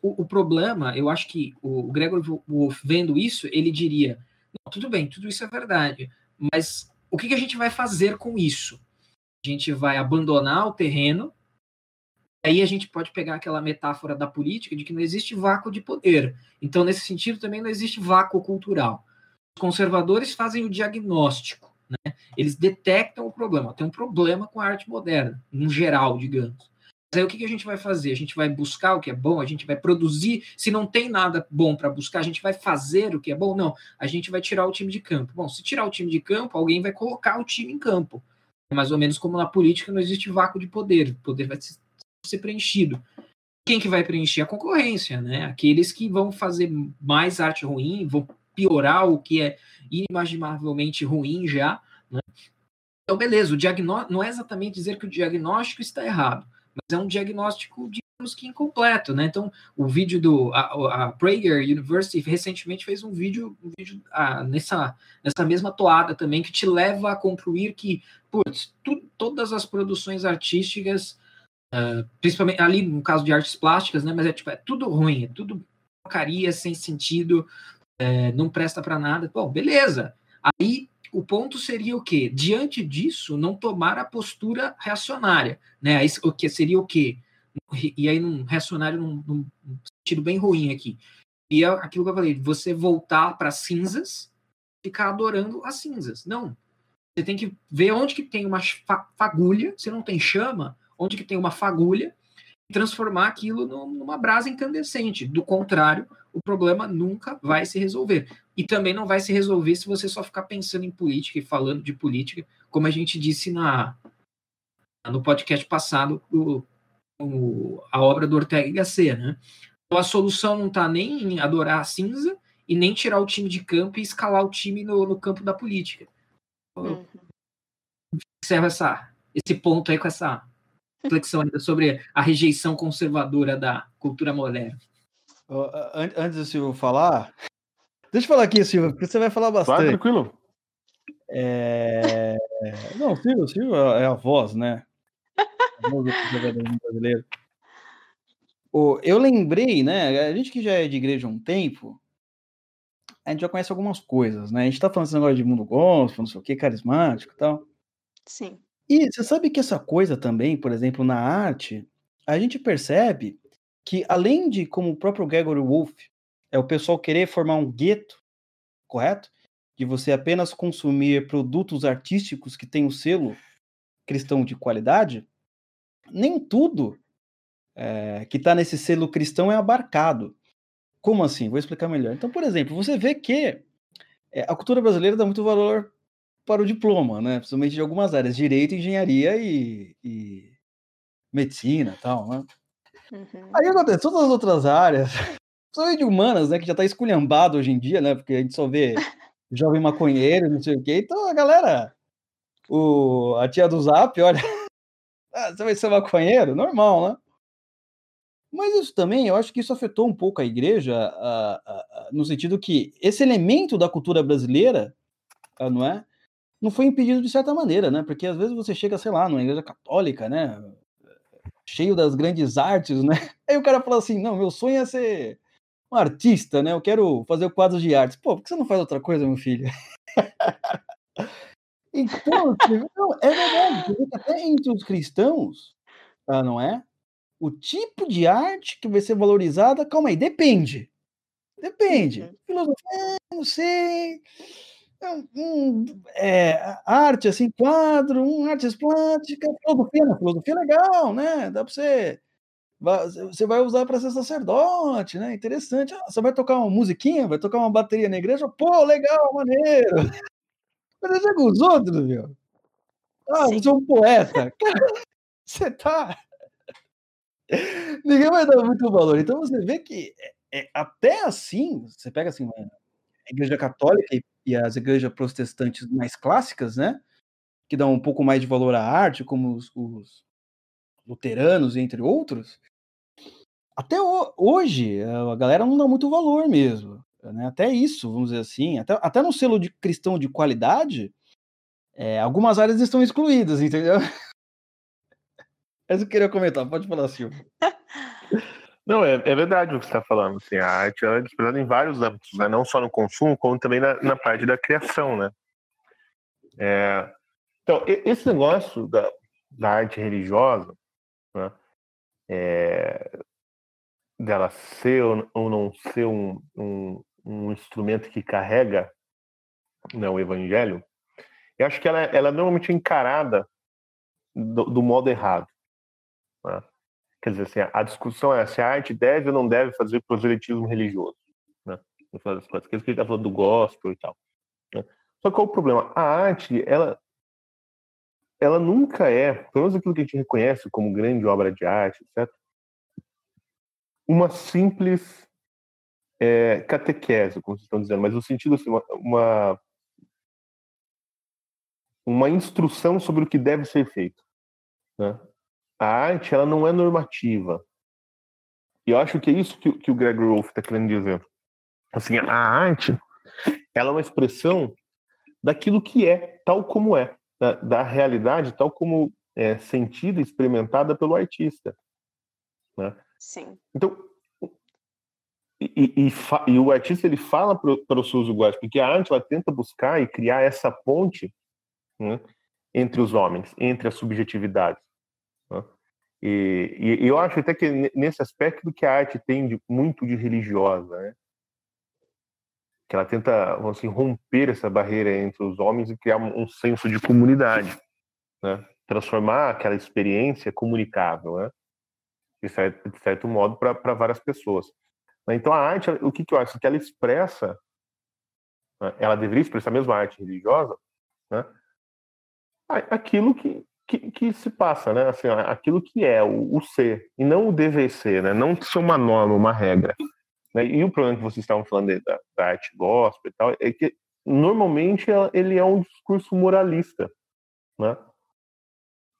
O, o, problema, eu acho que o, o Gregor Wolf, vendo isso, ele diria: tudo bem, tudo isso é verdade, mas o que, que a gente vai fazer com isso? A gente vai abandonar o terreno, aí a gente pode pegar aquela metáfora da política de que não existe vácuo de poder. Então, nesse sentido, também não existe vácuo cultural. Os conservadores fazem o diagnóstico, né? eles detectam o problema. Tem um problema com a arte moderna, em geral, digamos. Aí o que, que a gente vai fazer? A gente vai buscar o que é bom, a gente vai produzir. Se não tem nada bom para buscar, a gente vai fazer o que é bom? Não, a gente vai tirar o time de campo. Bom, se tirar o time de campo, alguém vai colocar o time em campo. Mais ou menos como na política não existe vácuo de poder, o poder vai ser preenchido. Quem que vai preencher? A concorrência, né? Aqueles que vão fazer mais arte ruim, vão piorar o que é inimaginavelmente ruim já, né? Então, beleza, o diagnóstico não é exatamente dizer que o diagnóstico está errado, mas é um diagnóstico, digamos que incompleto, né? Então, o vídeo do a, a Prager University recentemente fez um vídeo, um vídeo ah, nessa, nessa mesma toada também que te leva a concluir que, putz, tu, todas as produções artísticas, uh, principalmente ali no caso de artes plásticas, né? Mas é tipo é tudo ruim, é tudo porcaria sem sentido, é, não presta para nada. Bom, beleza. Aí o ponto seria o quê? Diante disso, não tomar a postura reacionária, né? O que seria o quê? E aí, num reacionário, num, num sentido bem ruim aqui. E é aquilo que eu falei, você voltar para cinzas, ficar adorando as cinzas. Não. Você tem que ver onde que tem uma fagulha, se não tem chama, onde que tem uma fagulha, e transformar aquilo numa brasa incandescente. Do contrário, o problema nunca vai se resolver. E também não vai se resolver se você só ficar pensando em política e falando de política, como a gente disse na, no podcast passado, o, o, a obra do Ortega y Gasset, né? Então a solução não está nem em adorar a cinza e nem tirar o time de campo e escalar o time no, no campo da política. Então, uhum. Observa essa, esse ponto aí com essa reflexão ainda sobre a rejeição conservadora da cultura moderna. Antes do Silvio falar, deixa eu falar aqui, Silvio, porque você vai falar bastante. Vai, tranquilo. É... Não, Silvio, Silvio é a voz, né? brasileiro. Eu lembrei, né? A gente que já é de igreja há um tempo, a gente já conhece algumas coisas, né? A gente tá falando esse negócio de mundo gospel, não sei o que, carismático e tal. Sim. E você sabe que essa coisa também, por exemplo, na arte, a gente percebe que além de, como o próprio Gregory Wolf, é o pessoal querer formar um gueto, correto? De você apenas consumir produtos artísticos que têm o selo cristão de qualidade, nem tudo é, que está nesse selo cristão é abarcado. Como assim? Vou explicar melhor. Então, por exemplo, você vê que é, a cultura brasileira dá muito valor para o diploma, né? Principalmente de algumas áreas, direito, engenharia e, e medicina, tal, né? Uhum. Aí acontece, todas as outras áreas, principalmente de humanas, né, que já tá esculhambado hoje em dia, né, porque a gente só vê jovem maconheiro, não sei o quê, então a galera, o, a tia do Zap, olha, ah, você vai ser maconheiro? Normal, né? Mas isso também, eu acho que isso afetou um pouco a igreja, a, a, a, no sentido que esse elemento da cultura brasileira, não é? Não foi impedido de certa maneira, né? Porque às vezes você chega, sei lá, numa igreja católica, né? Cheio das grandes artes, né? Aí o cara fala assim: não, meu sonho é ser um artista, né? Eu quero fazer quadros de arte. Pô, por que você não faz outra coisa, meu filho? então, não, é verdade, até entre os cristãos, ah, não é? O tipo de arte que vai ser valorizada, calma aí, depende. Depende. Uhum. Filosofia, não sei um, é, arte, assim, quadro, um artes plástica, filosofia, né? filosofia é legal, né? Dá para você. Você vai usar para ser sacerdote, né? Interessante. Ah, você vai tocar uma musiquinha, vai tocar uma bateria na igreja, pô, legal, maneiro. Mas já com os outros, viu? Ah, Sim. você é um poeta. você tá. Ninguém vai dar muito valor. Então você vê que é, é até assim, você pega assim, a igreja católica e e as igrejas protestantes mais clássicas, né? Que dão um pouco mais de valor à arte, como os, os luteranos, entre outros. Até hoje, a galera não dá muito valor mesmo. Né? Até isso, vamos dizer assim. Até, até no selo de cristão de qualidade, é, algumas áreas estão excluídas, entendeu? Mas eu queria comentar, pode falar, Silvio. Não, é, é verdade o que você está falando. Assim, a arte é desprezada em vários âmbitos, né? não só no consumo, como também na, na parte da criação, né? É, então, esse negócio da, da arte religiosa, né, é, dela ser ou não ser um, um, um instrumento que carrega né, o evangelho, eu acho que ela, ela é normalmente encarada do, do modo errado. Né? Quer dizer, assim, a discussão é se a arte deve ou não deve fazer proselitismo religioso. Né? No das contas, que a gente está falando do gospel e tal. Né? Só que qual o problema? A arte, ela, ela nunca é, pelo menos aquilo que a gente reconhece como grande obra de arte, etc., uma simples é, catequese, como vocês estão dizendo, mas no sentido assim, uma, uma, uma instrução sobre o que deve ser feito. Né? A arte ela não é normativa. E eu acho que é isso que, que o Greg Rolfe está querendo dizer. Assim, a arte ela é uma expressão daquilo que é, tal como é, da, da realidade tal como é sentida e experimentada pelo artista. Né? Sim. Então, e, e, e, o artista ele fala para os seus usuários, porque a arte ela tenta buscar e criar essa ponte né, entre os homens, entre as subjetividades. E, e, eu acho até que nesse aspecto que a arte tem de, muito de religiosa, né? que ela tenta assim, romper essa barreira entre os homens e criar um, um senso de comunidade, né? transformar aquela experiência comunicável, né? de, certo, de certo modo, para várias pessoas. Né? Então, a arte, o que, que eu acho? Que ela expressa, né? ela deveria expressar mesmo a arte religiosa, né? aquilo que, que, que, se passa, né? Assim, aquilo que é o, o, ser, e não o dever ser, né? Não ser uma norma, uma regra. Né? E o problema que vocês estavam falando da, da arte gospel e tal, é que normalmente ele é um discurso moralista, né?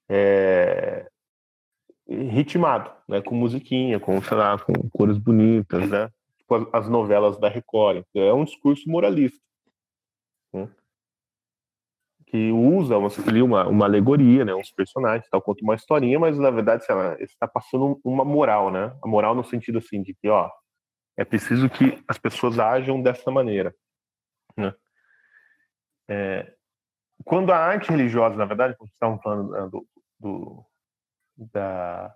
É, ritmado, né, com musiquinha, com, sei lá, com cores bonitas, né, tipo as, novelas da Record. É um discurso moralista, que usa uma, uma, uma alegoria, né, uns personagens, tal, conta uma historinha, mas na verdade está passando uma moral, né, a moral no sentido assim de que, ó, é preciso que as pessoas ajam dessa maneira, né. É, quando a arte religiosa, na verdade, como estavam falando né, do, do da,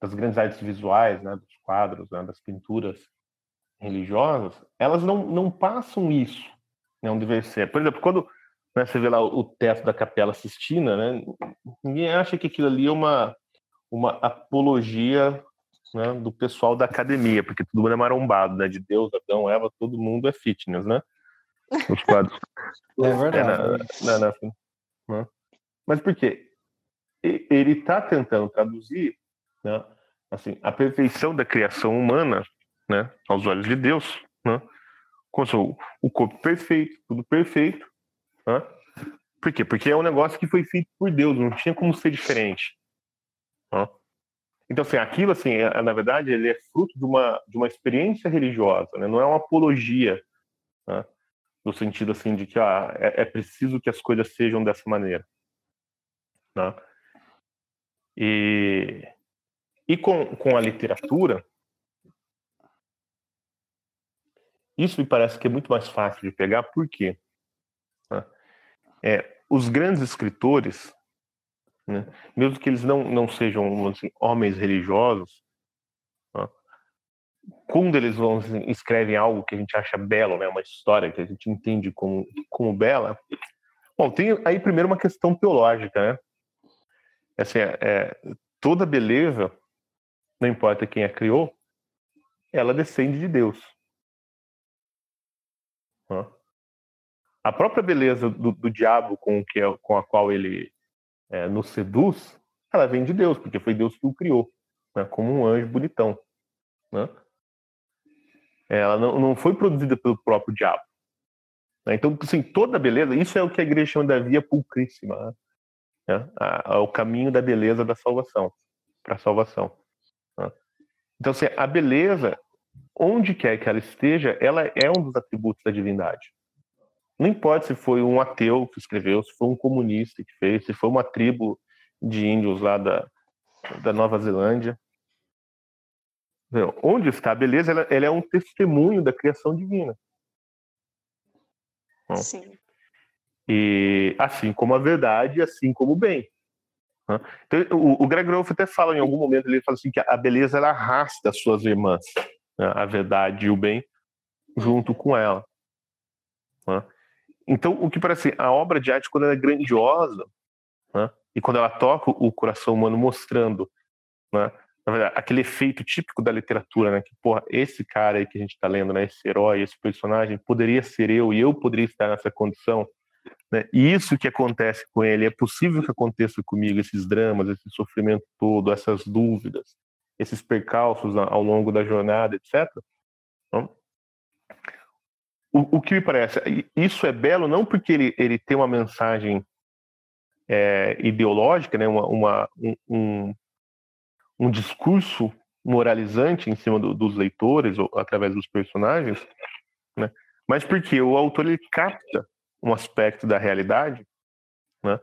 das grandes artes visuais, né, dos quadros, né, das pinturas religiosas, elas não, não passam isso, né, um dever ser. Por exemplo, quando né, você vê lá o, teto da Capela Sistina, né, ninguém acha que aquilo ali é uma, uma apologia né, do pessoal da academia, porque todo mundo é marombado, né, de Deus, Adão, Eva, todo mundo é fitness, né? Os quadros. É verdade. É, na, na, na, Mas por quê? ele está tentando traduzir né, assim, a perfeição da criação humana né, aos olhos de Deus, né, com o corpo perfeito, tudo perfeito. Né? Por quê? Porque é um negócio que foi feito por Deus, não tinha como ser diferente. Então, assim, aquilo, assim, é, na verdade, ele é fruto de uma, de uma experiência religiosa, né? não é uma apologia, né? no sentido, assim, de que ah, é, é preciso que as coisas sejam dessa maneira. Né? E, e com, com a literatura, isso me parece que é muito mais fácil de pegar, por quê? Né? É, os grandes escritores, né, mesmo que eles não, não sejam assim, homens religiosos, né, quando eles vão assim, escrevem algo que a gente acha belo, né, uma história que a gente entende como, como bela, bom, tem aí primeiro uma questão teológica, né? assim, é, é, toda beleza, não importa quem a criou, ela descende de Deus. A própria beleza do, do diabo com, que é, com a qual ele é, nos seduz, ela vem de Deus, porque foi Deus que o criou, né, como um anjo bonitão. Né? Ela não, não foi produzida pelo próprio diabo. Né? Então, assim, toda beleza, isso é o que a igreja chama da via pulcríssima. Né? né? o caminho da beleza da salvação, para a salvação. Né? Então, assim, a beleza, onde quer que ela esteja, ela é um dos atributos da divindade. Não importa se foi um ateu que escreveu, se foi um comunista que fez, se foi uma tribo de índios lá da, da Nova Zelândia. Onde está a beleza, ela, ela é um testemunho da criação divina. Sim. E assim como a verdade, assim como o bem. Então, o, o Greg Rolfe até fala em algum momento, ele fala assim que a beleza ela arrasta as suas irmãs, né? a verdade e o bem, junto com ela. Né? Então, o que parece a obra de arte, quando ela é grandiosa, né? e quando ela toca o coração humano mostrando né? verdade, aquele efeito típico da literatura, né? Que, porra, esse cara aí que a gente está lendo, né? Esse herói, esse personagem, poderia ser eu e eu poderia estar nessa condição. Né? E isso que acontece com ele, é possível que aconteça comigo, esses dramas, esse sofrimento todo, essas dúvidas, esses percalços ao longo da jornada, etc. Então, o, o que me parece, isso é belo não porque ele, ele tem uma mensagem é, ideológica, né? uma, uma um, um discurso moralizante em cima do, dos leitores ou através dos personagens, né? mas porque o autor ele capta um aspecto da realidade, né?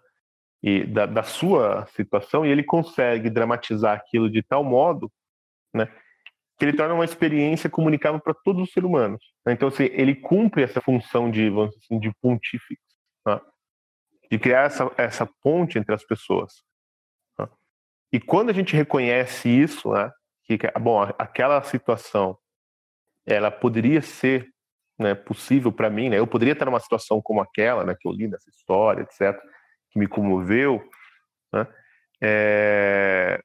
e da, da, sua situação e ele consegue dramatizar aquilo de tal modo, né? Que ele torna uma experiência comunicável para todos os seres humanos. Né? Então, assim, ele cumpre essa função de, vamos dizer assim, de pontífice, né? de criar essa, essa ponte entre as pessoas. E quando a gente reconhece isso, né, que bom, aquela situação ela poderia ser né, possível para mim, né? Eu poderia estar numa situação como aquela, né, que eu li nessa história, etc, que me comoveu, né? É...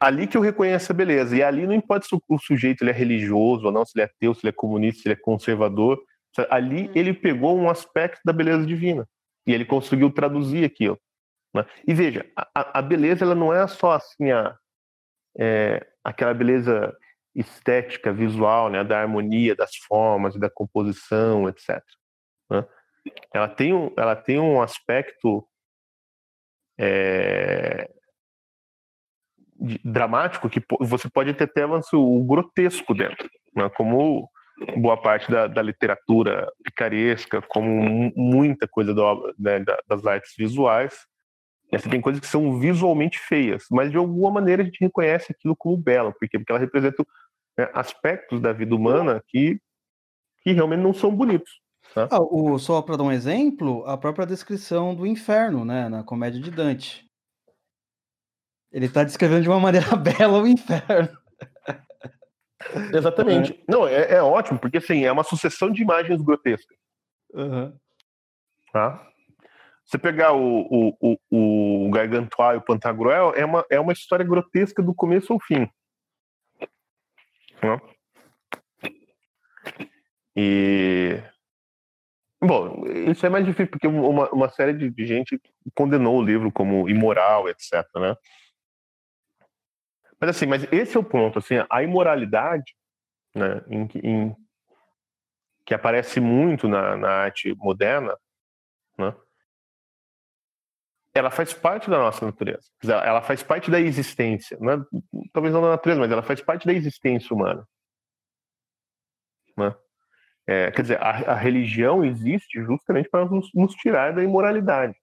Ali que eu reconheço a beleza. E ali não importa se o sujeito ele é religioso ou não, se ele é ateu, se ele é comunista, se ele é conservador. Ali uhum. ele pegou um aspecto da beleza divina e ele conseguiu traduzir aquilo. Né? E veja, a, a, beleza ela não é só assim a, é, aquela beleza estética, visual, né, da harmonia, das formas, da composição, etc. Né? Ela tem um, ela tem um aspecto é, dramático que você pode ter até o grotesco dentro, né? como boa parte da, da literatura picaresca, como muita coisa do, né, das artes visuais, você tem coisas que são visualmente feias, mas de alguma maneira a gente reconhece aquilo como belo, porque, porque ela representa né, aspectos da vida humana que, que realmente não são bonitos. Tá? Ah, o, só para dar um exemplo, a própria descrição do inferno, né, na comédia de Dante. Ele está descrevendo de uma maneira bela o inferno. Exatamente. É. Não, é, é, ótimo, porque assim, é uma sucessão de imagens grotescas. Uhum. Tá? Você pegar o, o, o, o Gargantua e o Pantagruel, é uma, é uma história grotesca do começo ao fim. Né? E. Bom, isso é mais difícil porque uma, uma série de gente condenou o livro como imoral, etc. Né? Mas assim, mas esse é o ponto, assim, a imoralidade, né, em, em, que aparece muito na, na arte moderna, né, ela faz parte da nossa natureza. Ela faz parte da existência. Não é, talvez não da natureza, mas ela faz parte da existência humana. Né? É, quer dizer, a, a, religião existe justamente para nos, nos, tirar da imoralidade.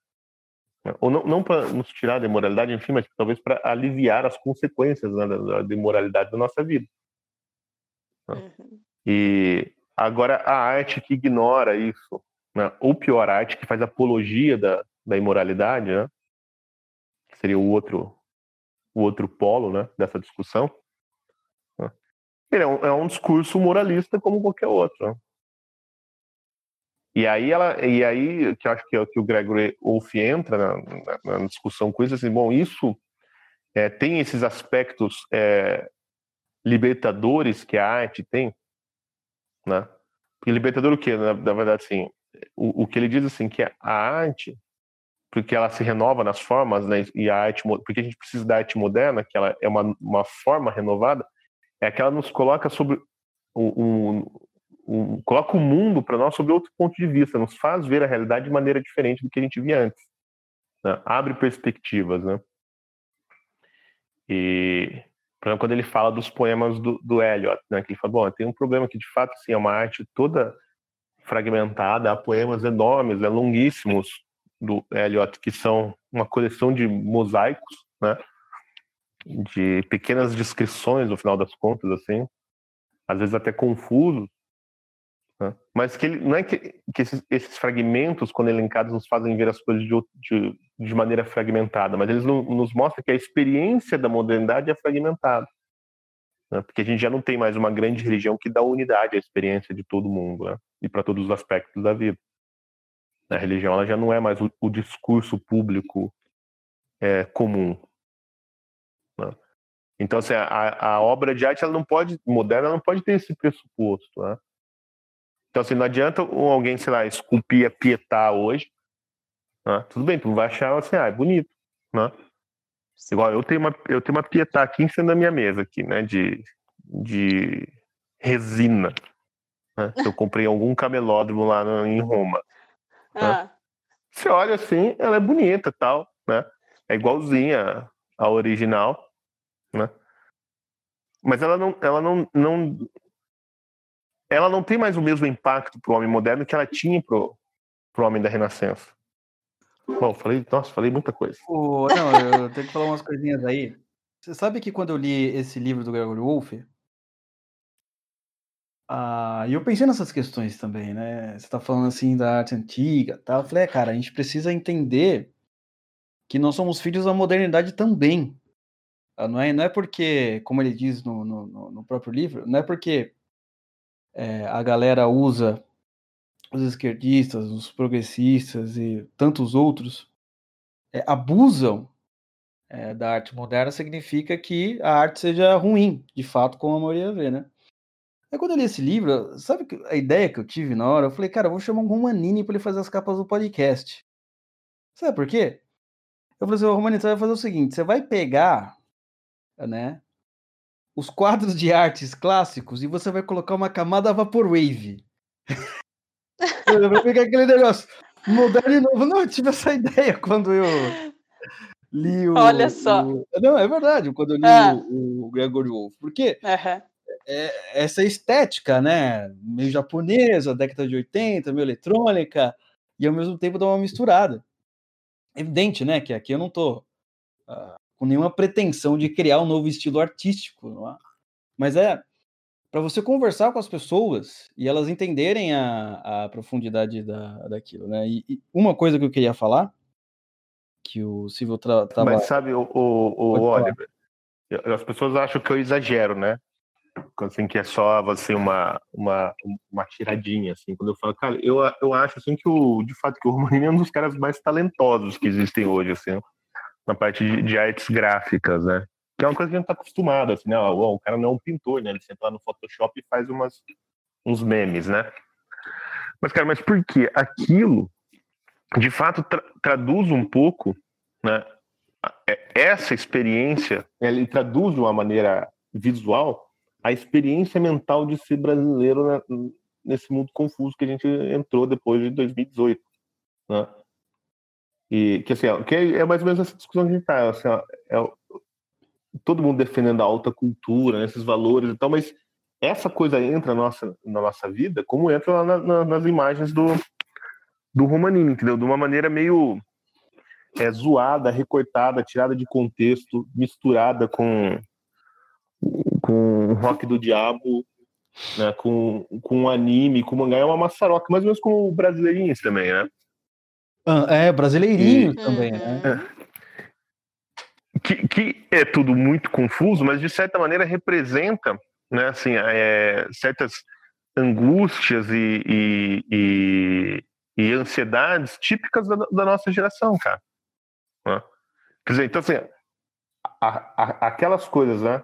Né? Ou não, não para nos tirar da imoralidade, enfim, mas talvez para aliviar as consequências né, da, da, imoralidade da nossa vida. Né? Uhum. E agora a arte que ignora isso, né? ou pior, a arte que faz apologia da, da imoralidade, né? Que seria o outro, o outro polo, né? Dessa discussão. Né? Ele é um, é um discurso moralista como qualquer outro. E aí ela, e aí que acho que, é que o Gregory Wolf entra na, na, na, discussão com isso, assim, bom, isso é, tem esses aspectos é, libertadores que a arte tem, né? Porque libertador o quê? Na, na verdade, assim, o, o que ele diz assim que a arte porque ela se renova nas formas, né? E a arte, porque a gente precisa da arte moderna, que ela é uma, uma forma renovada, é que ela nos coloca sobre um, um, um coloca o mundo para nós sobre outro ponto de vista, nos faz ver a realidade de maneira diferente do que a gente via antes, né? abre perspectivas, né? E por exemplo, quando ele fala dos poemas do, do Eliot, né? Que ele fala, bom, tem um problema que de fato assim, é uma arte toda fragmentada, há poemas enormes, né, longuíssimos, do Eliot, que são uma coleção de mosaicos, né? De pequenas descrições, no final das contas, assim, às vezes até confusos, Né? Mas que ele, não é que, que esses, esses, fragmentos, quando elencados, nos fazem ver as coisas de, de, de maneira fragmentada, mas eles não, nos mostram que a experiência da modernidade é fragmentada. Né? Porque a gente já não tem mais uma grande religião que dá unidade à experiência de todo mundo né? e para todos os aspectos da vida. A religião ela já não é mais o, o discurso público é, comum. Né? Então, assim, a, a, obra de arte ela não pode moderna, ela não pode ter esse pressuposto. Né? Então, assim, não adianta alguém, sei lá, esculpir a Pietá hoje. Né? Tudo bem, tu vai achar assim, ah, é bonito. Né? Igual eu tenho uma, eu tenho uma Pietá aqui em cima da minha mesa, aqui, né? De, de resina. Né? Eu comprei algum camelódromo lá no, em Roma. Né? Ah. Você olha assim, ela é bonita tal, né? É igualzinha a original, né? Mas ela não, ela não, não ela não tem mais o mesmo impacto para o homem moderno que ela tinha para o homem da Renascença. Bom, falei, nossa, falei muita coisa. O, não, eu tenho que falar umas coisinhas aí. Você sabe que quando eu li esse livro do Gregory Wolfe, ah, eu pensei nessas questões também, né? Você está falando assim da arte antiga, tá? Eu falei, é, cara, a gente precisa entender que nós somos filhos da modernidade também. Ah, não é, não é porque, como ele diz no, no, no próprio livro, não é porque é, a galera usa os esquerdistas, os progressistas e tantos outros é, abusam é, da arte moderna, significa que a arte seja ruim, de fato, como a maioria vê, né? Aí quando eu li esse livro, sabe a ideia que eu tive na hora? Eu falei, cara, eu vou chamar um Romanini para ele fazer as capas do podcast. Sabe por quê? Eu falei assim, Romanini, você vai fazer o seguinte, você vai pegar, né, os quadros de artes clássicos e você vai colocar uma camada Vaporwave. vou pegar aquele negócio de novo. Não, eu tive essa ideia quando eu li o. Olha só. O... Não, é verdade, quando eu li ah. o, o Gregory Wolf. Porque uhum. é, essa estética, né? Meio japonesa, década de 80, meio eletrônica, e ao mesmo tempo dá uma misturada. Evidente, né? Que aqui eu não tô. Uh, com nenhuma pretensão de criar um novo estilo artístico, é? mas é para você conversar com as pessoas e elas entenderem a, a profundidade da, daquilo, né? E, e, uma coisa que eu queria falar, que o Silvio tava... Mas sabe, o, o, o Oliver, as pessoas acham que eu exagero, né? Assim, que é só assim, uma, uma, uma tiradinha, assim. Quando eu falo, cara, eu, eu acho, assim, que o, de fato, que o Romaninho é um dos caras mais talentosos que existem hoje, assim na parte de, de, artes gráficas, né? Que é uma coisa que a gente tá acostumado, assim, né? O, o cara não é um pintor, né? Ele senta lá no Photoshop e faz umas, uns memes, né? Mas, cara, mas por que aquilo, de fato, tra traduz um pouco, né? É, essa experiência, ele traduz de uma maneira visual a experiência mental de ser brasileiro né? nesse mundo confuso que a gente entrou depois de 2018, né? E que assim, que é mais ou menos essa discussão que a gente tá, assim, é, todo mundo defendendo a alta cultura, né, esses valores e tal, mas essa coisa entra na nossa, na nossa vida como entra lá na, na, nas imagens do, do Romanini, entendeu? De uma maneira meio é, zoada, recortada, tirada de contexto, misturada com com rock do diabo, né, com, com anime, com mangá, é uma maçaroca, mais ou menos como o brasileirinhos também, né? Ah, é, brasileirinho e, também, né? É. Que, que é tudo muito confuso, mas de certa maneira representa, né, assim, é, certas angústias e, e, e, e, ansiedades típicas da, da nossa geração, cara. Né? Quer dizer, então assim, a, a, aquelas coisas, né,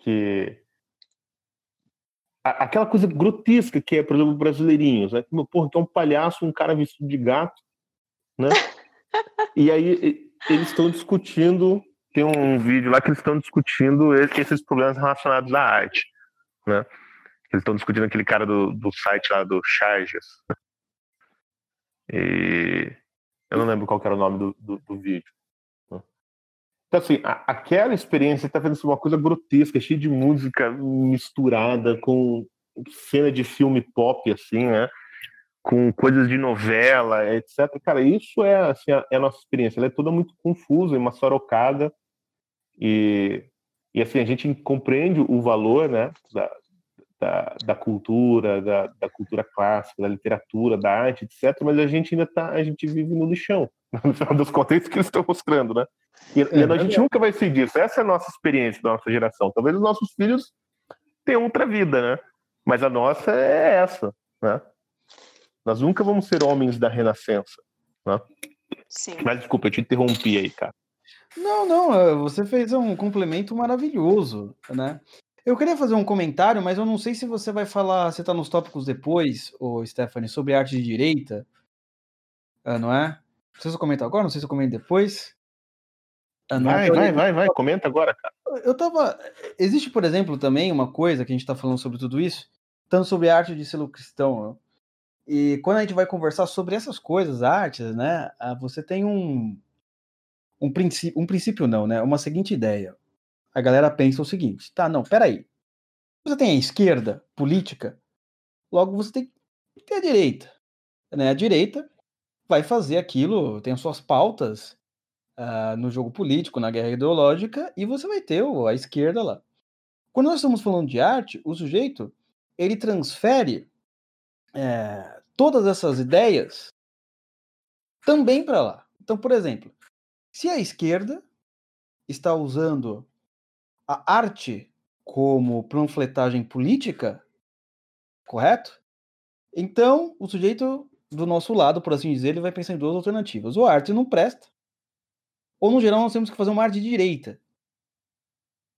que aquela coisa grotesca que é, por exemplo, brasileirinhos, né? Como, porra, que é um palhaço, um cara vestido de gato, né? e aí eles estão discutindo, tem um vídeo lá que eles estão discutindo esses problemas relacionados à arte, né? Eles estão discutindo aquele cara do, do site lá do Charges. E eu não lembro qual era o nome do, do, do vídeo. Né? Então, assim, a, aquela experiência está fazendo uma coisa grotesca, cheia de música misturada com cena de filme pop, assim, né? Com coisas de novela, etc. Cara, isso é, assim, é a nossa experiência. Ela é toda muito confusa e uma sorocada. E, e assim, a gente compreende o valor né, da, da, da cultura, da, da, cultura clássica, da literatura, da arte, etc. Mas a gente ainda tá, a gente vive no lixão, no final dos contos que eles estão mostrando, né? E, é, e a gente é. nunca vai ser disso. Essa é a nossa experiência da nossa geração. Talvez os nossos filhos tenham outra vida, né? Mas a nossa é essa, né? Nós nunca vamos ser homens da renascença, né? Sim. Mas desculpa, eu te interrompi aí, cara. Não, não, eh, você fez um complemento maravilhoso, né? Eu queria fazer um comentário, mas eu não sei se você vai falar, você está nos tópicos depois, ô Stephanie, sobre arte de direita, ah, não é? Não sei se eu comento agora, não sei se eu comento depois. Ah, vai, vai, vai, vai, comenta agora, cara. Eu tava. Existe, por exemplo, também uma coisa que a gente está falando sobre tudo isso, tanto sobre a arte de selo cristão. E quando a gente vai conversar sobre essas coisas, artes, né? Ah, você tem um, um princípio, um princípio não, né? Uma seguinte ideia a galera pensa o seguinte: tá, não, peraí. Você tem a esquerda política, logo você tem que ter a direita. Né? A direita vai fazer aquilo, tem as suas pautas uh, no jogo político, na guerra ideológica, e você vai ter a esquerda lá. Quando nós estamos falando de arte, o sujeito ele transfere é, todas essas ideias também para lá. Então, por exemplo, se a esquerda está usando a arte como panfletagem política, correto? Então, o sujeito do nosso lado, por assim dizer, ele vai pensar em duas alternativas. Ou a arte não presta, ou no geral nós temos que fazer uma arte de direita.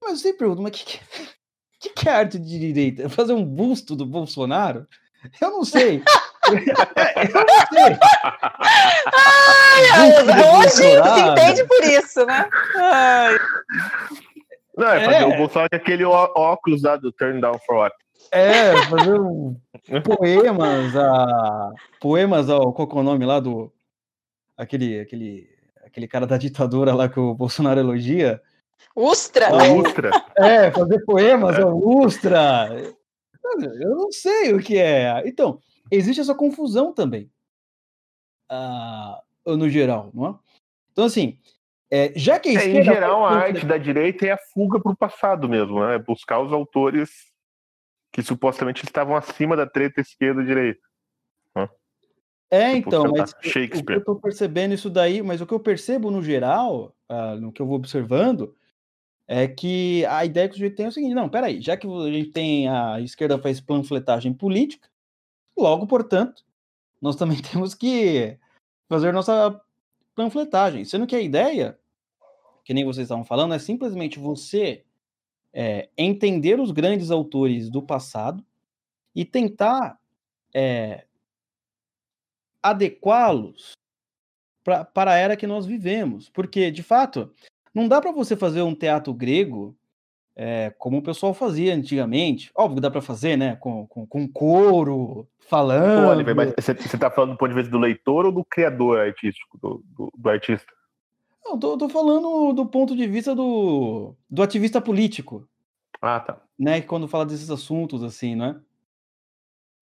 Mas eu sempre pergunto, mas o que, que, que, é arte de direita? Fazer um busto do Bolsonaro? Eu não sei. eu não sei. Ai, hoje se entende por isso, né? Ai. Não, é, fazer o Bolsonaro com aquele óculos lá do Turn Down for What. É, fazer um poemas, a, poemas, ó, qual é o nome lá do. Aquele, aquele, aquele cara da ditadura lá que o Bolsonaro elogia. Ustra! Ustra. É, fazer poemas, é. ó, Ustra. Eu não sei o que é. Então, existe essa confusão também. Uh, no geral, não é? Então, assim, é, já que é, em geral, a arte da direita é a fuga para o passado mesmo, né? É buscar os autores que supostamente estavam acima da treta esquerda-direita. É, tipo, então, mas Shakespeare. o que eu estou percebendo isso daí, mas o que eu percebo no geral, uh, no que eu vou observando, é que a ideia que o sujeito tem é o seguinte: não, peraí, já que a gente tem a esquerda faz panfletagem política, logo, portanto, nós também temos que fazer nossa panfletagem. Sendo que a ideia, que nem vocês estavam falando, é simplesmente você é, entender os grandes autores do passado e tentar é, adequá-los para a era que nós vivemos. Porque, de fato, não dá para você fazer um teatro grego é, como o pessoal fazia antigamente. Óbvio que dá para fazer, né? Com, com, com coro, falando. Oliver, mas você está falando do ponto de vista do leitor ou do criador artístico, do, do, do artista? Não, tô, tô, falando do ponto de vista do, do ativista político. Ah, tá. Né? Quando fala desses assuntos, assim, né?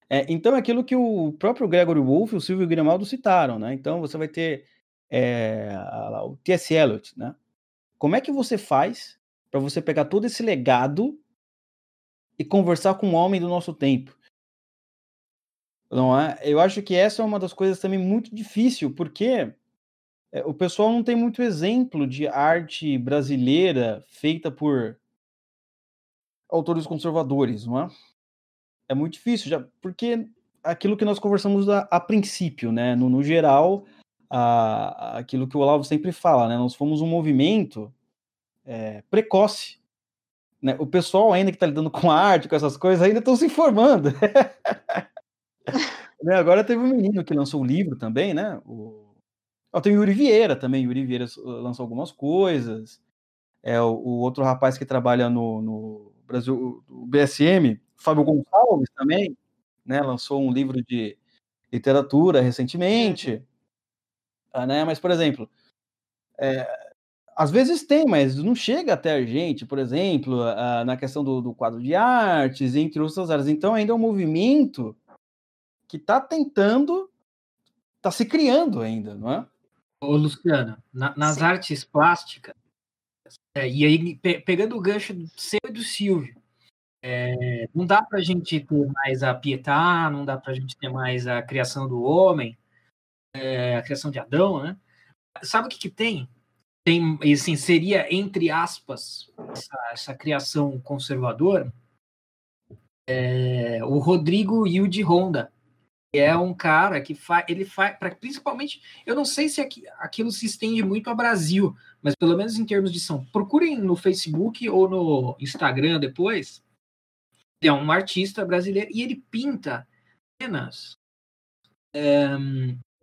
É, então é aquilo que o próprio Gregory Wolfe e o Silvio Grimaldo citaram, né? Então você vai ter é, o T.S. Eliot, né? Como é que você faz para você pegar todo esse legado e conversar com um homem do nosso tempo. Não é? Eu acho que essa é uma das coisas também muito difícil, porque é, o pessoal não tem muito exemplo de arte brasileira feita por autores conservadores, não é? É muito difícil, já, porque aquilo que nós conversamos a, a princípio, né? No, no geral, a, aquilo que o Olavo sempre fala, né? Nós fomos um movimento é, precoce. Né? O pessoal ainda que está lidando com arte, com essas coisas, ainda estão se informando. né? Agora teve um menino que lançou um livro também, né? O... Oh, tem o Yuri Vieira também, Yuri Vieira lançou algumas coisas. É o, o outro rapaz que trabalha no, no Brasil, o BSM, Fábio Gonçalves também, né? Lançou um livro de literatura recentemente. Ah, né? Mas, por exemplo, é, às vezes tem, mas não chega até a gente, por exemplo, na questão do, do, quadro de artes, entre outras áreas. Então, ainda é um movimento que está tentando, está se criando ainda, não é? Ô, Luciano, na, nas Sim. artes plásticas, é, e aí pe, pegando o gancho do seu e do Silvio, É, não dá para a gente ter mais a Pietà, não dá para a gente ter mais a criação do homem, é, a criação de Adão, né? Sabe o que, que tem? Tem, assim, seria, entre aspas, essa, essa criação conservadora, é, o Rodrigo Hilde Honda, que é um cara que faz, ele faz, principalmente, eu não sei se aquilo se estende muito ao Brasil, mas pelo menos em termos de São, procurem no Facebook ou no Instagram depois, é um artista brasileiro e ele pinta cenas, é,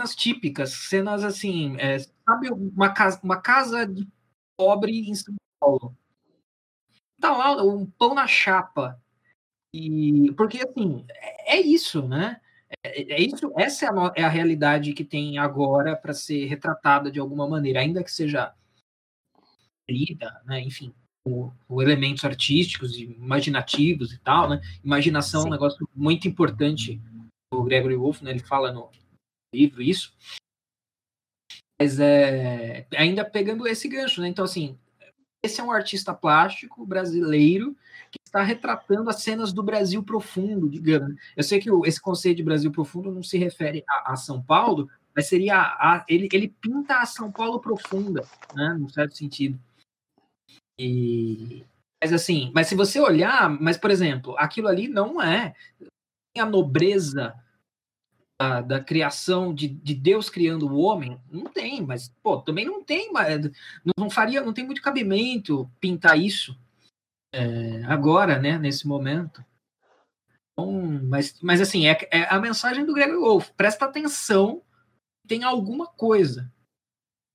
cenas típicas, cenas assim, é, sabe uma casa, uma casa de pobre em São Paulo. Tá lá um pão na chapa. E porque assim, é, é isso, né? É, é, isso, essa é a, é a realidade que tem agora para ser retratada de alguma maneira, ainda que seja lida, né? Enfim, o, elementos artísticos, imaginativos e tal, né? Imaginação Sim. é um negócio muito importante do Gregory Wolfe, né? Ele fala no livro isso. Mas é ainda pegando esse gancho, né? Então, assim, esse é um artista plástico brasileiro que está retratando as cenas do Brasil profundo, digamos. Eu sei que esse conceito de Brasil profundo não se refere a, a São Paulo, mas seria a, ele, ele pinta a São Paulo profunda, né? Num certo sentido. E, mas assim, mas se você olhar, mas por exemplo, aquilo ali não é a nobreza da, da criação de, de, Deus criando o homem, não tem, mas pô, também não tem, mas não, faria, não tem muito cabimento pintar isso é, agora, né, nesse momento. Então, mas, mas assim, é, é a mensagem do Gregory Wolf. Presta atenção, tem alguma coisa.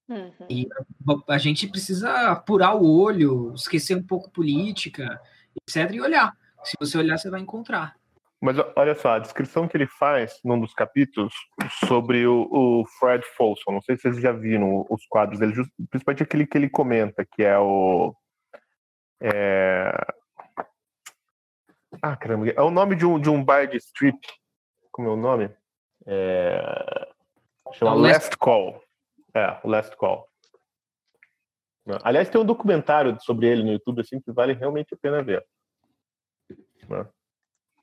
Uhum. E a, a, gente precisa apurar o olho, esquecer um pouco política, etc., e olhar. Se você olhar, você vai encontrar. Mas olha só, a descrição que ele faz num dos capítulos sobre o, o Fred Folsom, não sei se vocês já viram os quadros dele, principalmente aquele que ele comenta, que é o. É... Ah, caramba, é o nome de um, de um bar de strip. Como é o nome? É... Chama Last Call. É, Last Call. Aliás, tem um documentário sobre ele no YouTube assim que vale realmente a pena ver. Né?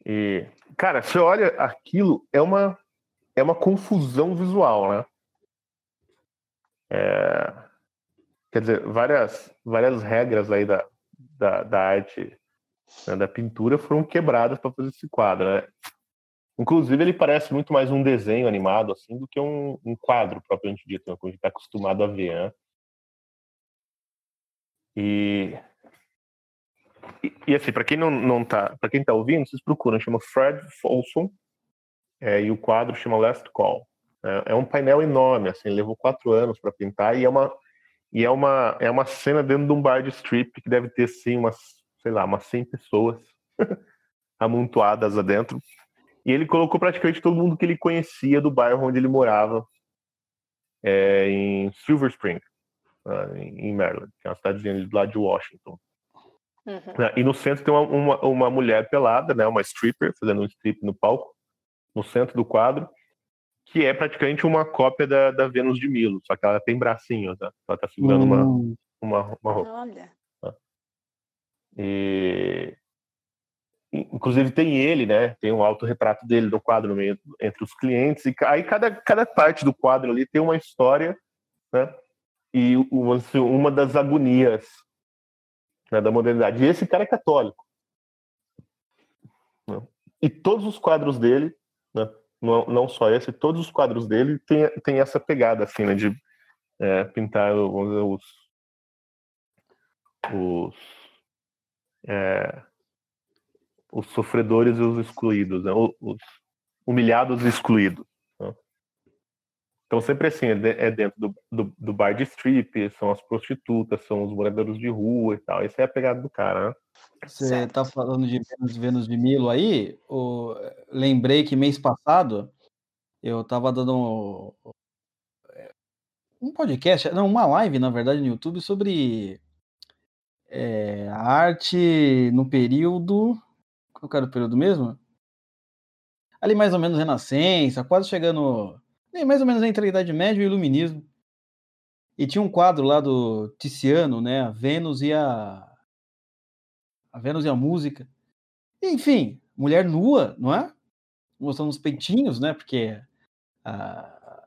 E, cara, você olha aquilo, é uma é uma confusão visual, né? É, quer dizer, várias várias regras aí da, da, da arte, né, da pintura foram quebradas para fazer esse quadro, né? Inclusive, ele parece muito mais um desenho animado assim do que um, um quadro propriamente dito, né, como a gente está acostumado a ver. Né? E, e, assim, para quem não, não tá, para quem está ouvindo, vocês procuram, chama Fred Folsom é, e o quadro chama Last Call. É, é um painel enorme, assim, levou quatro anos para pintar e é uma e é uma é uma cena dentro de um bar de strip que deve ter sim umas sei lá umas 100 pessoas amontoadas lá dentro e ele colocou praticamente todo mundo que ele conhecia do bairro onde ele morava, é, em Silver Spring, uh, em Maryland, que é uma cidadezinha lá de Washington. Uhum. Né, e no centro tem uma, uma, uma, mulher pelada, né, uma stripper, fazendo um strip no palco, no centro do quadro, que é praticamente uma cópia da, da Vênus de Milo, só que ela tem bracinhos, tá? ela tá segurando uhum. uma, uma, uma roupa. Olha. Tá? E, Inclusive tem ele, né? Tem um autorretrato dele no quadro no meio, entre os clientes. E aí cada, cada parte do quadro ali tem uma história, né? E uma, assim, uma das agonias né, da modernidade. E esse cara é católico. Né? E todos os quadros dele, né, não, não só esse, todos os quadros dele tem, tem essa pegada, assim, né? De é, pintar os... os é, os sofredores e os excluídos, né? os humilhados e excluídos. Então, sempre assim, é, é dentro do, do, do, bar de strip, são as prostitutas, são os moradores de rua e tal. Isso é a pegada do cara, né? Você está falando de Vênus, Vênus de Milo aí? O... Lembrei que mês passado eu estava dando um... um podcast, não, uma live, na verdade, no YouTube sobre é, a arte no período qual era o período mesmo? Ali mais ou menos Renascença, quase chegando. Mais ou menos entre a Idade Média e o Iluminismo. E tinha um quadro lá do Tiziano, né? A Vênus e a. A Vênus e a Música. Enfim, mulher nua, não é? Mostrando os peitinhos, né? Porque. Ah,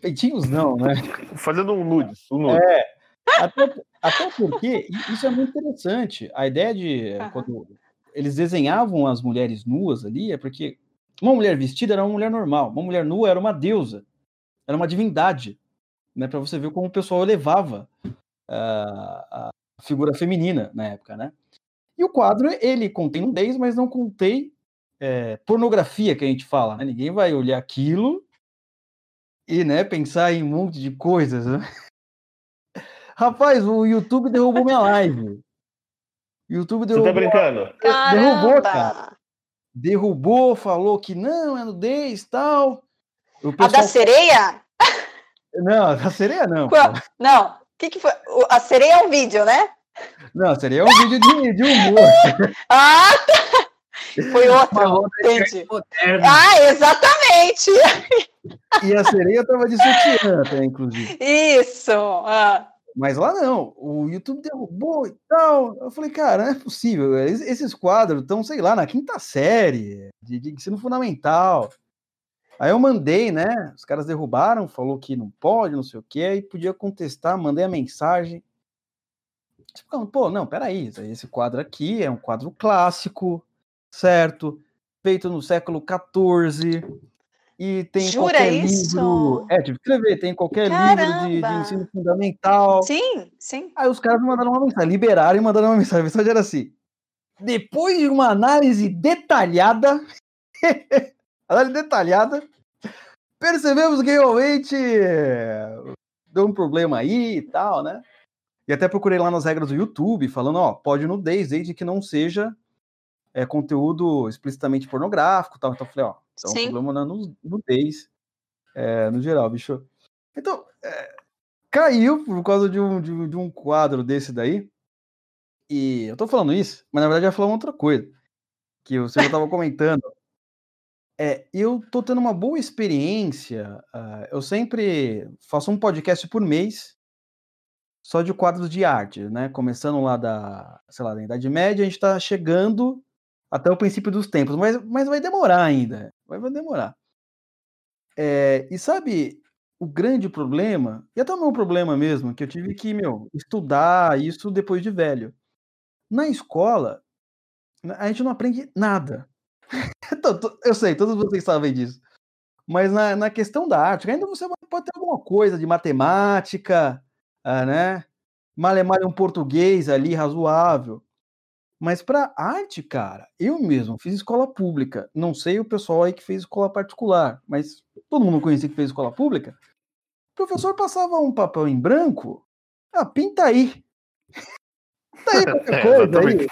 peitinhos não, né? Fazendo um nudes. Um nude. É. Até, até porque isso é muito interessante. A ideia de. Quando eles desenhavam as mulheres nuas ali, é porque uma mulher vestida era uma mulher normal, uma mulher nua era uma deusa, era uma divindade, né? Para você ver como o pessoal elevava uh, a figura feminina na época, né? E o quadro, ele contém nudez, mas não contém é, pornografia, que a gente fala. Né? Ninguém vai olhar aquilo e né, pensar em um monte de coisas. Né? Rapaz, o YouTube derrubou minha live. O YouTube derrubou. Você tá brincando? Caramba. Derrubou, cara. Derrubou, falou que não, é nudez tal. Pessoal... A da sereia? Não, a da sereia não. Não, o que, que foi? A sereia é um vídeo, né? Não, seria um vídeo de, de humor. ah, tá. Foi outro, entendi. Ah, exatamente. E a sereia tava de sutiã até, inclusive. Isso. Ah. Mas lá não, o YouTube derrubou e tal. Eu falei, cara, não é possível. Esses quadros estão, sei lá, na quinta série de, de ensino fundamental. Aí eu mandei, né? Os caras derrubaram, falou que não pode, não sei o que, aí podia contestar, mandei a mensagem. Tipo, pô, não, peraí, esse quadro aqui é um quadro clássico, certo? Feito no século XIV, e tem Jura qualquer isso? livro. É, tive que escrever, tem qualquer Caramba. livro de, de, ensino fundamental. Sim, sim. Aí os caras me mandaram uma mensagem, liberaram e mandaram uma mensagem. A mensagem era assim: depois de uma análise detalhada, análise detalhada, percebemos que realmente deu um problema aí e tal, né? E até procurei lá nas regras do YouTube, falando, ó, pode nudez, desde que não seja é, conteúdo explicitamente pornográfico tal. Então eu falei, ó, então Sim. o problema não é nudez, é, no geral, bicho. Então, é, caiu por causa de um, de, de, um quadro desse daí. E eu tô falando isso, mas na verdade eu ia falar uma outra coisa. Que você já tava comentando. É, eu tô tendo uma boa experiência. Uh, eu sempre faço um podcast por mês só de quadros de arte, né? Começando lá da, sei lá, da Idade Média, a gente está chegando até o princípio dos tempos, mas, mas vai demorar ainda, vai, vai demorar. É, e sabe o grande problema, e até o meu problema mesmo, que eu tive que, meu, estudar isso depois de velho. Na escola, a gente não aprende nada. eu sei, todos vocês sabem disso. Mas na, na questão da arte, ainda você pode ter alguma coisa de matemática, ah, né? Malemar um português ali razoável. Mas para arte, cara, eu mesmo fiz escola pública. Não sei o pessoal aí que fez escola particular, mas todo mundo conhecia que fez escola pública. O professor passava um papel em branco. Ah, pinta aí. pinta aí qualquer é, coisa aí.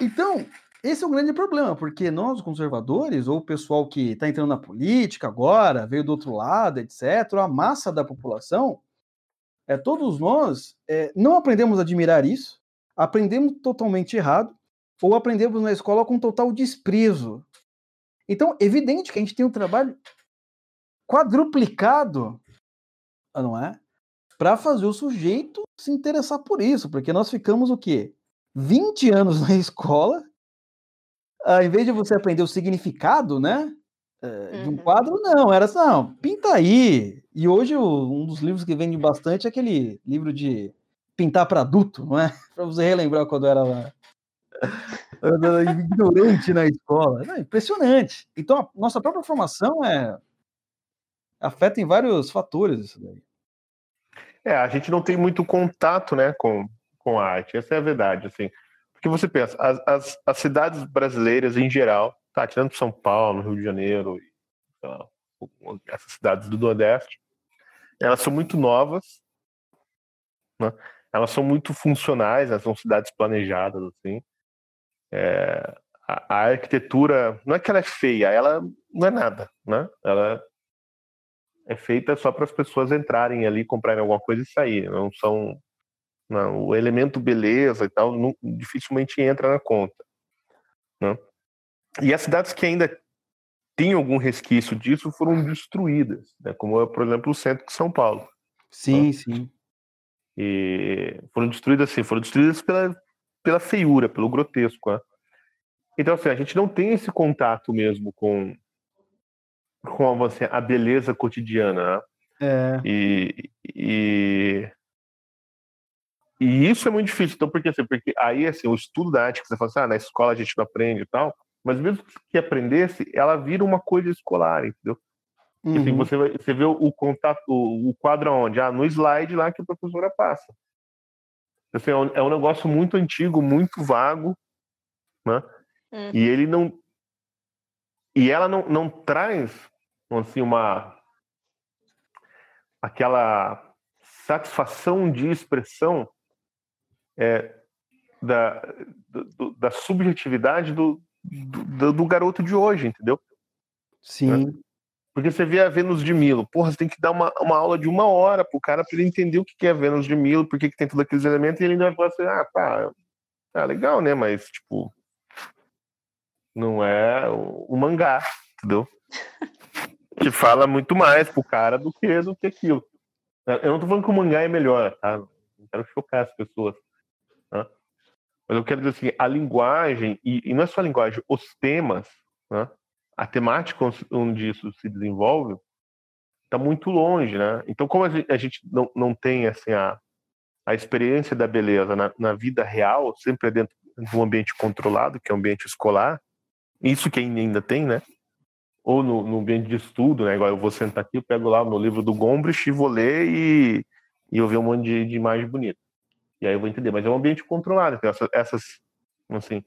Então, esse é o grande problema, porque nós, conservadores, ou o pessoal que está entrando na política agora, veio do outro lado, etc., a massa da população, é, todos nós é, não aprendemos a admirar isso, aprendemos totalmente errado, ou aprendemos na escola com total desprezo. Então, evidente que a gente tem um trabalho quadruplicado, não é? Para fazer o sujeito se interessar por isso, porque nós ficamos o quê? 20 anos na escola, ao invés de você aprender o significado, né? uhum. de um uhum. quadro, não, era assim, não, pinta aí. E hoje um dos livros que vende bastante é aquele livro de pintar para adulto, não é? Para você relembrar quando era lá. ignorante na escola. É impressionante. Então, a nossa própria formação é afeta em vários fatores isso daí. É, a gente não tem muito contato, né, com, com a arte. Essa é a verdade, assim. Porque você pensa, as, as, as cidades brasileiras em geral, tá, tirando São Paulo, Rio de Janeiro, lá, essas cidades do Nordeste, elas são muito novas, né? Elas são muito funcionais, elas são cidades planejadas, assim. É, a, a, arquitetura, não é que ela é feia, ela não é nada, né? Ela é feita só para as pessoas entrarem ali, comprarem alguma coisa e sair. Não são não, o elemento beleza e tal não, dificilmente entra na conta. Né? E as cidades que ainda têm algum resquício disso foram destruídas, né? como por exemplo, o centro de São Paulo. Sim, né? sim. E foram destruídas assim, foram destruídas pela, pela feiura, pelo grotesco. Né? Então, assim, a gente não tem esse contato mesmo com, com assim, a beleza cotidiana, né? É. E, e, e isso é muito difícil. Então, porque, assim, porque aí, assim, o estudo da arte que você fala assim, ah, na escola a gente não aprende e tal, mas mesmo que aprendesse, ela vira uma coisa escolar, entendeu? Assim, uhum. Assim, você, vai, você vê o, contato, o, o quadro onde? Ah, no slide lá que a professora passa. Assim, é, um, é um negócio muito antigo, muito vago, né? Uhum. E ele não. E ela não, não traz assim, uma. aquela satisfação de expressão é, da, do, da subjetividade do, do, do, garoto de hoje, entendeu? Sim. Porque você vê a Vênus de Milo, porra, você tem que dar uma, uma aula de uma hora pro cara para ele entender o que é Vênus de Milo, por que, tem todos aqueles elementos, e ele ainda vai falar assim, ah, tá, tá legal, né? Mas, tipo, não é o, o mangá, entendeu? que fala muito mais pro cara do que, do que aquilo. Eu não tô falando que o mangá é melhor, tá? Não quero chocar as pessoas. Né? Mas eu quero dizer assim, a linguagem, e, e não é só a linguagem, os temas, né? A temática onde isso se desenvolve, está muito longe, né? Então, como a gente não, não tem assim, a, a experiência da beleza na, na vida real, sempre é dentro de um ambiente controlado, que é o um ambiente escolar, isso que ainda tem, né? Ou no, no, ambiente de estudo, né? Igual eu vou sentar aqui, eu pego lá o meu livro do Gombrich e vou ler e, e eu ver um monte de, de imagem bonita. E aí eu vou entender. Mas é um ambiente controlado. Então essas, essas assim,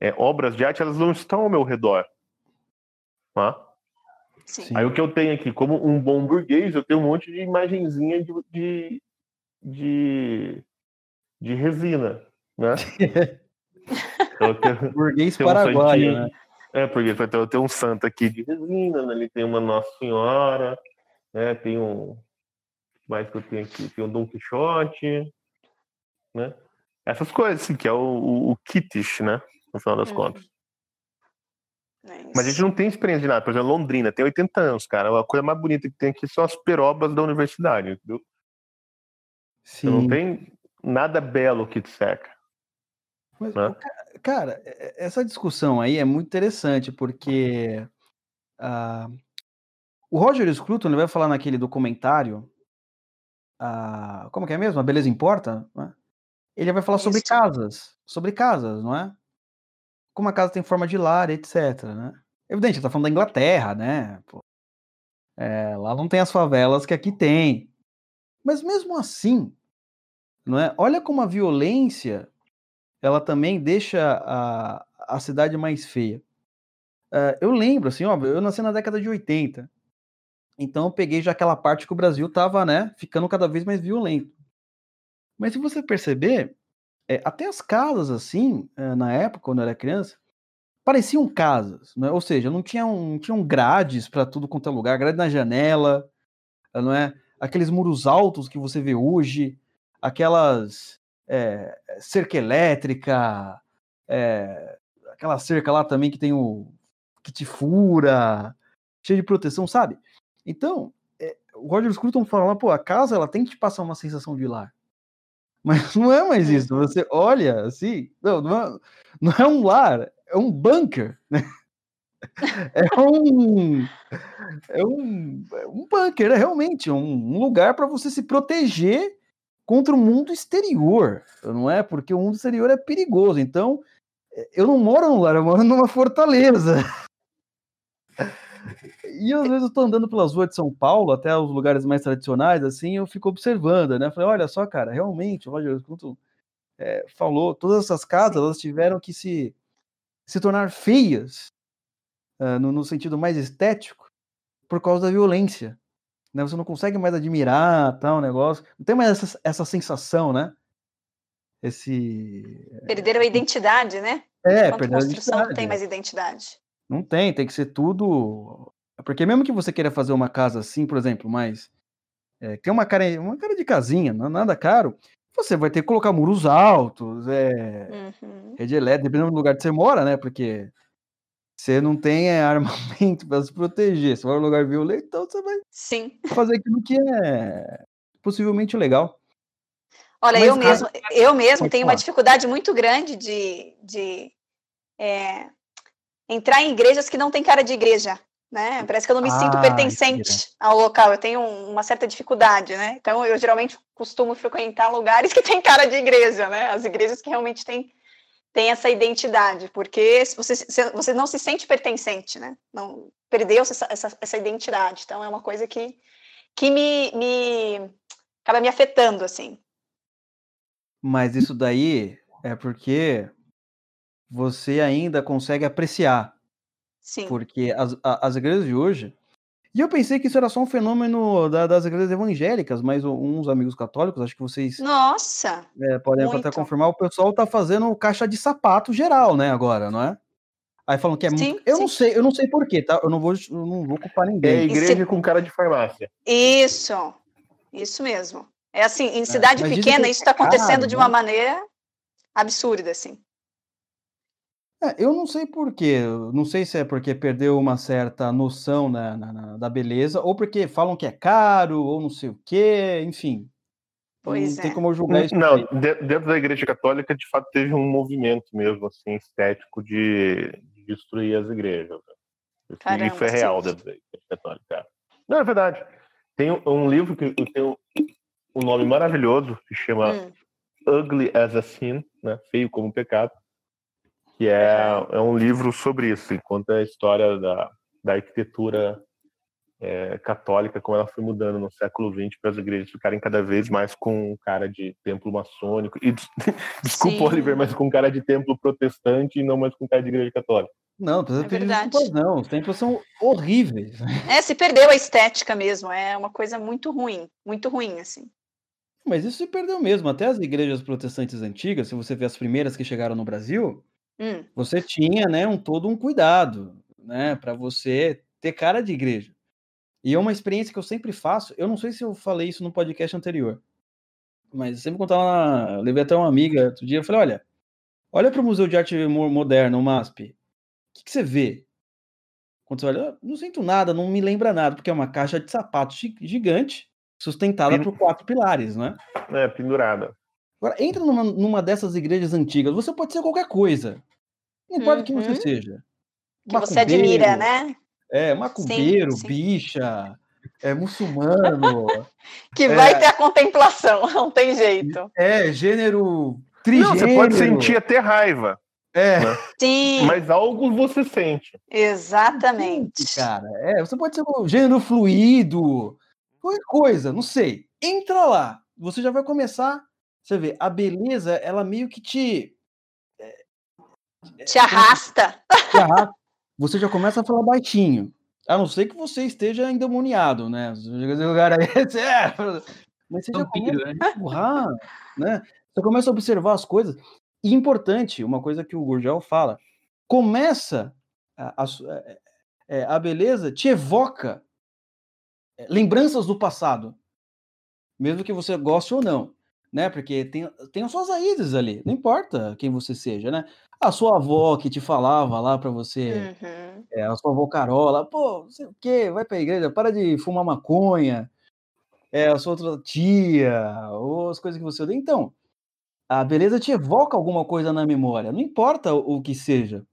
é, obras de arte, elas não estão ao meu redor. Tá? Sim. Aí o que eu tenho aqui, como um bom burguês, eu tenho um monte de imagenzinha de, de, de, de resina, né? então, tenho, burguês paraguaio, um né? É, porque eu tenho um santo aqui de resina, né? ali tem uma Nossa Senhora, né? Tem um. mais que eu tenho aqui? Tem um Dom Quixote, né? Essas coisas, assim, que é o, o, o kitish, né? No final das uhum. contas. É Mas a gente não tem experiência de nada. Por exemplo, Londrina tem 80 anos, cara. A coisa mais bonita que tem aqui são as perobas da universidade, entendeu? Sim. Não tem nada belo que te seca. Mas, né? cara, essa discussão aí é muito interessante, porque uh, o Roger Scruton ele vai falar naquele documentário, uh, como que é mesmo? A Beleza Importa? Né? Ele vai falar Isso. sobre casas, sobre casas, não é? Como a casa tem forma de lar, etc, né? Evidente, ele tá falando da Inglaterra, né? É, lá não tem as favelas que aqui tem. Mas mesmo assim, não é? Olha como a violência ela também deixa a, a cidade mais feia. Uh, eu lembro, assim, ó, eu nasci na década de 80. Então eu peguei já aquela parte que o Brasil tava, né, ficando cada vez mais violento. Mas se você perceber, é, até as casas, assim, é, na época, quando eu era criança, pareciam casas, né? ou seja, não tinham, não tinham grades para tudo quanto é lugar, grade na janela, não é? Aqueles muros altos que você vê hoje, aquelas é, cerca elétrica, é, aquela cerca lá também que tem o que te fura, cheio de proteção, sabe? Então, é, o Roger Scruton fala lá, pô, a casa ela tem que te passar uma sensação de lar. Mas não é mais isso. Você olha assim, não, não é, não é um lar, é um bunker, né? É um, é um, é um bunker, é realmente um, um lugar para você se proteger contra o mundo exterior, não é? Porque o mundo exterior é perigoso. Então, eu não moro num lar, eu moro numa fortaleza. E às vezes eu tô andando pelas ruas de São Paulo, até os lugares mais tradicionais, assim, eu fico observando, né? Falei, olha só, cara, realmente, o Roger Scruton é, falou, todas essas casas, elas tiveram que se, se tornar feias, uh, no, no, sentido mais estético, por causa da violência. Né? Você não consegue mais admirar tal negócio, não tem mais essa, essa sensação, né? Esse... Perderam a identidade, né? É, perderam a identidade. não tem mais identidade. Não tem, tem que ser tudo porque mesmo que você queira fazer uma casa assim, por exemplo, mas é, tem uma cara, uma cara de casinha, não é nada caro, você vai ter que colocar muros altos, é, uhum. rede elétrica, dependendo do lugar que você mora, né? Porque você não tem é, armamento para se proteger. Você vai num lugar violento, então você vai Sim. fazer aquilo que é possivelmente legal. Olha, Mas, eu mesmo, eu mesmo tenho uma dificuldade muito grande de, de é, entrar em igrejas que não tem cara de igreja, né? Parece que eu não me ah, sinto pertencente ao local, eu tenho uma certa dificuldade, né? Então eu geralmente costumo frequentar lugares que tem cara de igreja, né? As igrejas que realmente têm tem essa identidade, porque você, você não se sente pertencente, né? Não perdeu essa, essa, essa identidade. Então é uma coisa que, que me, me acaba me afetando, assim. Mas isso daí é porque você ainda consegue apreciar. Sim. Porque as, as igrejas de hoje. E eu pensei que isso era só um fenômeno da, das igrejas evangélicas, mas uns amigos católicos, acho que vocês. Nossa! É, podem muito. até confirmar, o pessoal tá fazendo caixa de sapato geral, né, agora, não é? Aí falam que é sim, muito. Eu sim. não sei, eu não sei porquê, tá? Eu não vou, eu não vou culpar ninguém. É igreja se... com cara de farmácia. Isso, isso mesmo. É assim, em é, cidade é, pequena, isso está acontecendo caro, de uma né? maneira absurda, assim. É, eu não sei porquê. Não sei se é porque perdeu uma certa noção na, na, da beleza, ou porque falam que é caro, ou não sei o quê, enfim. Pois não é. tem como julgar isso. Não, dentro da Igreja Católica, de fato, teve um movimento mesmo, assim, estético de, de destruir as igrejas. Caramba, isso é real sim. dentro da Igreja Católica. Não, é verdade. Tem um livro que tem um nome maravilhoso, que chama hum. Ugly as a Sin, né? Feio como pecado que é, é um livro sobre isso, conta a história da, da arquitetura é, católica, como ela foi mudando no século XX para as igrejas ficarem cada vez mais com cara de templo maçônico. E desculpa, Sim. Oliver, mas com cara de templo protestante e não mais com cara de igreja católica. Não, precisa é pedir desculpas, não. Os templos são horríveis. É, se perdeu a estética mesmo. É uma coisa muito ruim, muito ruim, assim. Mas isso se perdeu mesmo. Até as igrejas protestantes antigas, se você ver as primeiras que chegaram no Brasil, Hum. Você tinha, né, um todo um cuidado, né, para você ter cara de igreja. E é uma experiência que eu sempre faço. Eu não sei se eu falei isso no podcast anterior, mas eu sempre contava. Eu levei até uma amiga outro dia. Eu falei: olha, olha para o Museu de Arte Moderna, o MASP. O que, que você vê? Quando você olha, não sinto nada, não me lembra nada, porque é uma caixa de sapatos gigante, sustentada por quatro pilares, né? É, pendurada. Agora, entra numa, numa dessas igrejas antigas, você pode ser qualquer coisa. Não importa uhum. quem você uhum. seja. Que você admira, né? É, macumbeiro, sim, sim. bicha, é muçulmano. que é, vai ter a contemplação, não tem jeito. É, gênero trigênero. Não, você pode sentir até raiva. É. Né? Sim. Mas algo você sente. Exatamente. Cara, é, você pode ser um gênero fluido, qualquer coisa, não sei. Entra lá, você já vai começar você vê, a beleza, ela meio que te. Eh, te arrasta. Te arrasta. Você já começa a falar baixinho. A não ser que você esteja endemoniado, né? lugar aí, é, mas você já começa a né? empurrar, né? Você começa a observar as coisas. E importante, uma coisa que o Gurgel fala, começa a, a, eh, a beleza te evoca eh, lembranças do passado, mesmo que você goste ou não né? Porque tem, tem as suas raízes ali, não importa quem você seja, né? A sua avó que te falava lá para você, uhum. é, a sua avó Carola, pô, não sei o quê, vai pra igreja, para de fumar maconha, é, a sua outra tia, ou as coisas que você odeia. Então, a beleza te evoca alguma coisa na memória, não importa o, o que seja.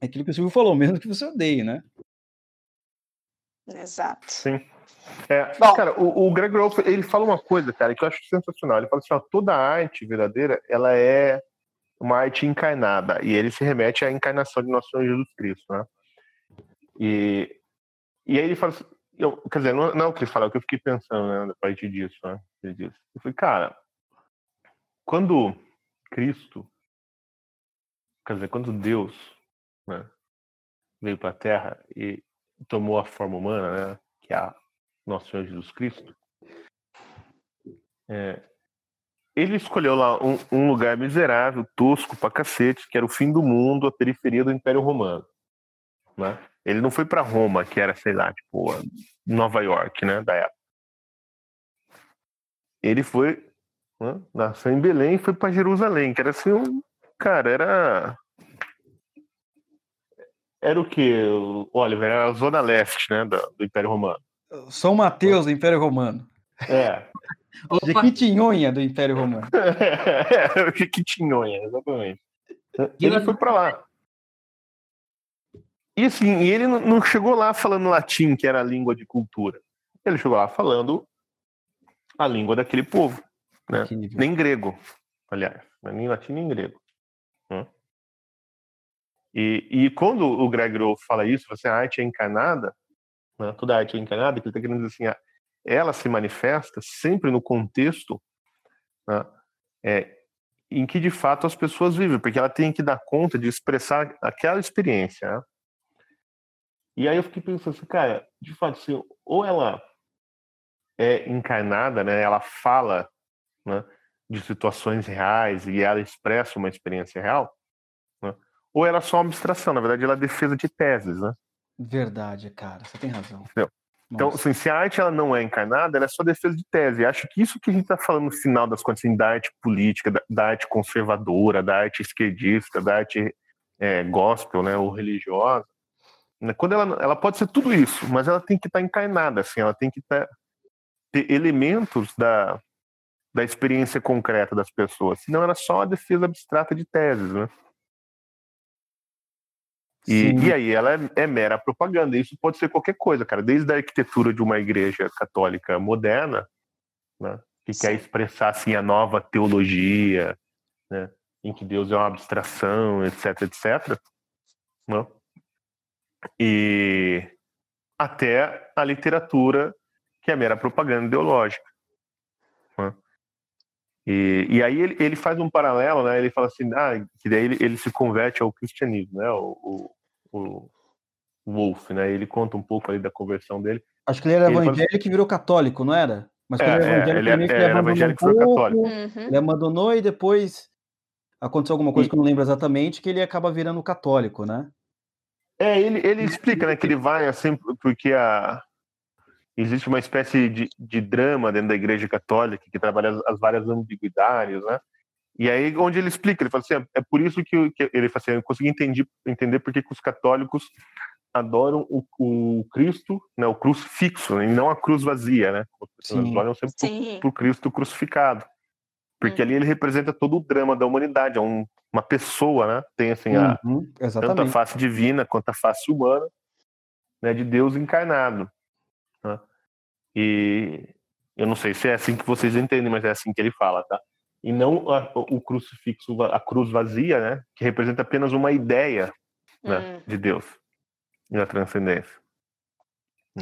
É aquilo que o Silvio falou, mesmo que você odeie, né? Exato. Sim. É, Bom, cara, o, o Greg Rolfe, ele fala uma coisa, cara, que eu acho sensacional. Ele fala assim, ó, toda arte verdadeira, ela é uma arte encarnada. E ele se remete à encarnação de nosso Senhor Jesus Cristo, né? E, e aí ele fala assim, eu, quer dizer, não, não é o que ele fala, é o que eu fiquei pensando, né, a partir disso, né? Ele disse. Eu falei, cara, quando Cristo, quer dizer, quando Deus né, veio para a Terra e tomou a forma humana, né, que é a nosso Senhor Jesus Cristo, é, ele escolheu lá um, um, lugar miserável, tosco pra cacete, que era o fim do mundo, a periferia do Império Romano. Né? Ele não foi para Roma, que era, sei lá, tipo, Nova York, né, da época. Ele foi, né, nasceu em Belém e foi para Jerusalém, que era assim, um, cara, era era o que, Oliver? Era a zona leste, né, do, do Império Romano. São Mateus do Império Romano. É. De Quitinhonha do Império Romano. É, Quitinhonha, exatamente. E ele foi para lá. E assim, ele não chegou lá falando latim, que era a língua de cultura. Ele chegou lá falando a língua daquele povo, né? Nem grego, aliás, é nem latim nem grego. Né? E, e quando o Greg Rowe fala isso, você assim, a arte é encarnada, né? toda arte é encarnada, que ele está querendo dizer assim, ela se manifesta sempre no contexto né? é, em que de fato as pessoas vivem, porque ela tem que dar conta de expressar aquela experiência. Né? E aí eu fiquei pensando assim, cara, de fato, assim, ou ela é encarnada, né? Ela fala, né? De situações reais e ela expressa uma experiência real, né? ou ela é só uma abstração. Na verdade, ela é defesa de teses, né? Verdade, cara. Você tem razão. Entendeu? Então, assim, se a arte ela não é encarnada, ela é só defesa de tese. acho que isso que a gente está falando no final das contas, assim, da arte política, da, da, arte conservadora, da arte esquerdista, da arte é, gospel, né, ou religiosa, né, quando ela, ela pode ser tudo isso, mas ela tem que estar tá encarnada, assim, ela tem que tá, ter elementos da, da experiência concreta das pessoas. Senão era só a defesa abstrata de teses, né? E, e, aí ela é, é, mera propaganda. Isso pode ser qualquer coisa, cara. Desde a arquitetura de uma igreja católica moderna, né, que Sim. quer expressar assim a nova teologia, né, em que Deus é uma abstração, etc, etc. Né, e até a literatura que é mera propaganda ideológica. E, e aí ele, ele faz um paralelo, né? Ele fala assim, ah, que daí ele, ele se converte ao cristianismo, né? O, o, o Wolf, né? Ele conta um pouco ali da conversão dele. Acho que ele era ele evangélico fala... e virou católico, não era? Mas quando é, ele era evangélico, ele, é, ele, era evangélico um pouco, católico. Uhum. Ele abandonou e depois aconteceu alguma coisa e... que eu não lembro exatamente, que ele acaba virando católico, né? É, ele, ele explica, né, que ele vai assim, porque a, existe uma espécie de, de drama dentro da Igreja Católica que trabalha as, as, várias ambiguidades, né? E aí onde ele explica, ele fala assim, é, é por isso que, que, ele fala assim, eu consegui entender, entender por que os católicos adoram o, o, Cristo, né, o crucifixo, né, e não a cruz vazia, né? Eles olham sempre o Cristo crucificado. Porque hum. ali ele representa todo o drama da humanidade, é um, uma pessoa, né? Tem assim a, uhum, tanto a face divina quanto a face humana, né, de Deus encarnado. Né? E eu não sei se é assim que vocês entendem, mas é assim que ele fala, tá? E não a, o crucifixo, a cruz vazia, né? Que representa apenas uma ideia né, hum. de Deus e da transcendência.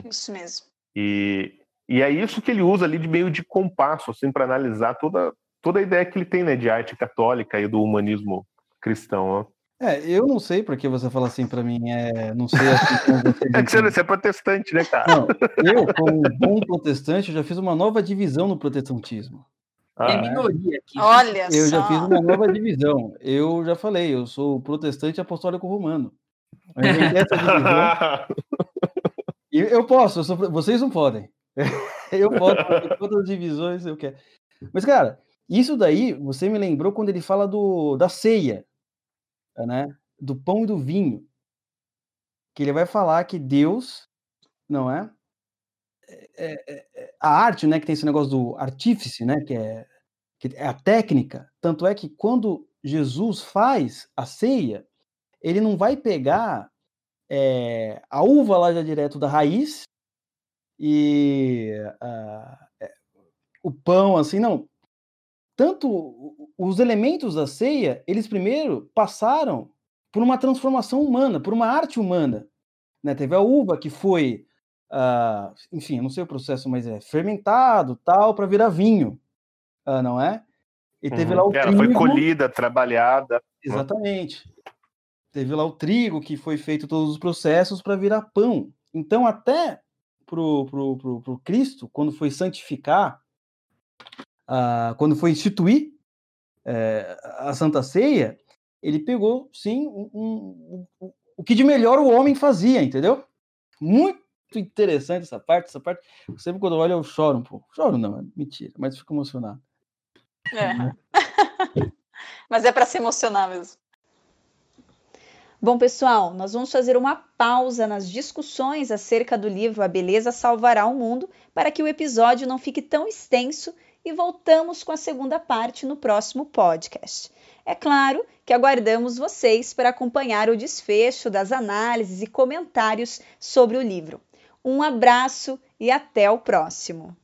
Isso mesmo. E, e é isso que ele usa ali de meio de compasso, assim, para analisar toda, toda a ideia que ele tem, né, de arte católica e do humanismo cristão. Né? É, eu não sei porque você fala assim para mim, é, não sei assim como você É que você é protestante, né, cara? Não, eu, como bom protestante, já fiz uma nova divisão no protestantismo. Ah, é minoria aqui. Olha eu só. já fiz uma nova divisão. Eu já falei, eu sou protestante apostólico romano. Eu essa divisão. e eu posso, eu sou, vocês não podem. Eu posso, todas as divisões eu quero. Mas, cara, isso daí, você me lembrou quando ele fala do, da ceia né, do pão e do vinho, que ele vai falar que Deus, não é? É, é, é? a arte, né, que tem esse negócio do artífice, né, que é, que é a técnica. Tanto é que quando Jesus faz a ceia, ele não vai pegar é, a uva lá já direto da raiz e uh, o pão, assim, não tanto os elementos da ceia, eles primeiro passaram por uma transformação humana, por uma arte humana. Né? Teve a uva que foi, uh, enfim, não sei o processo, mas é fermentado, tal, para virar vinho, uh, não é? E teve uhum. lá o Ela trigo. foi colhida, trabalhada. Né? Exatamente. Uhum. Teve lá o trigo que foi feito todos os processos para virar pão. Então, até pro, pro, pro, pro Cristo, quando foi santificar uh, quando foi instituir é, a Santa Ceia, ele pegou, sim, um, um, um, o que de melhor o homem fazia, entendeu? Muito interessante essa parte, essa parte. Sempre quando eu olho eu choro um pouco. Choro não, é mentira, mas fico emocionado. É. Mas é para se emocionar mesmo. Bom, pessoal, nós vamos fazer uma pausa nas discussões acerca do livro A Beleza Salvará o Mundo para que o episódio não fique tão extenso e voltamos com a segunda parte no próximo podcast. É claro que aguardamos vocês para acompanhar o desfecho das análises e comentários sobre o livro. Um abraço e até o próximo!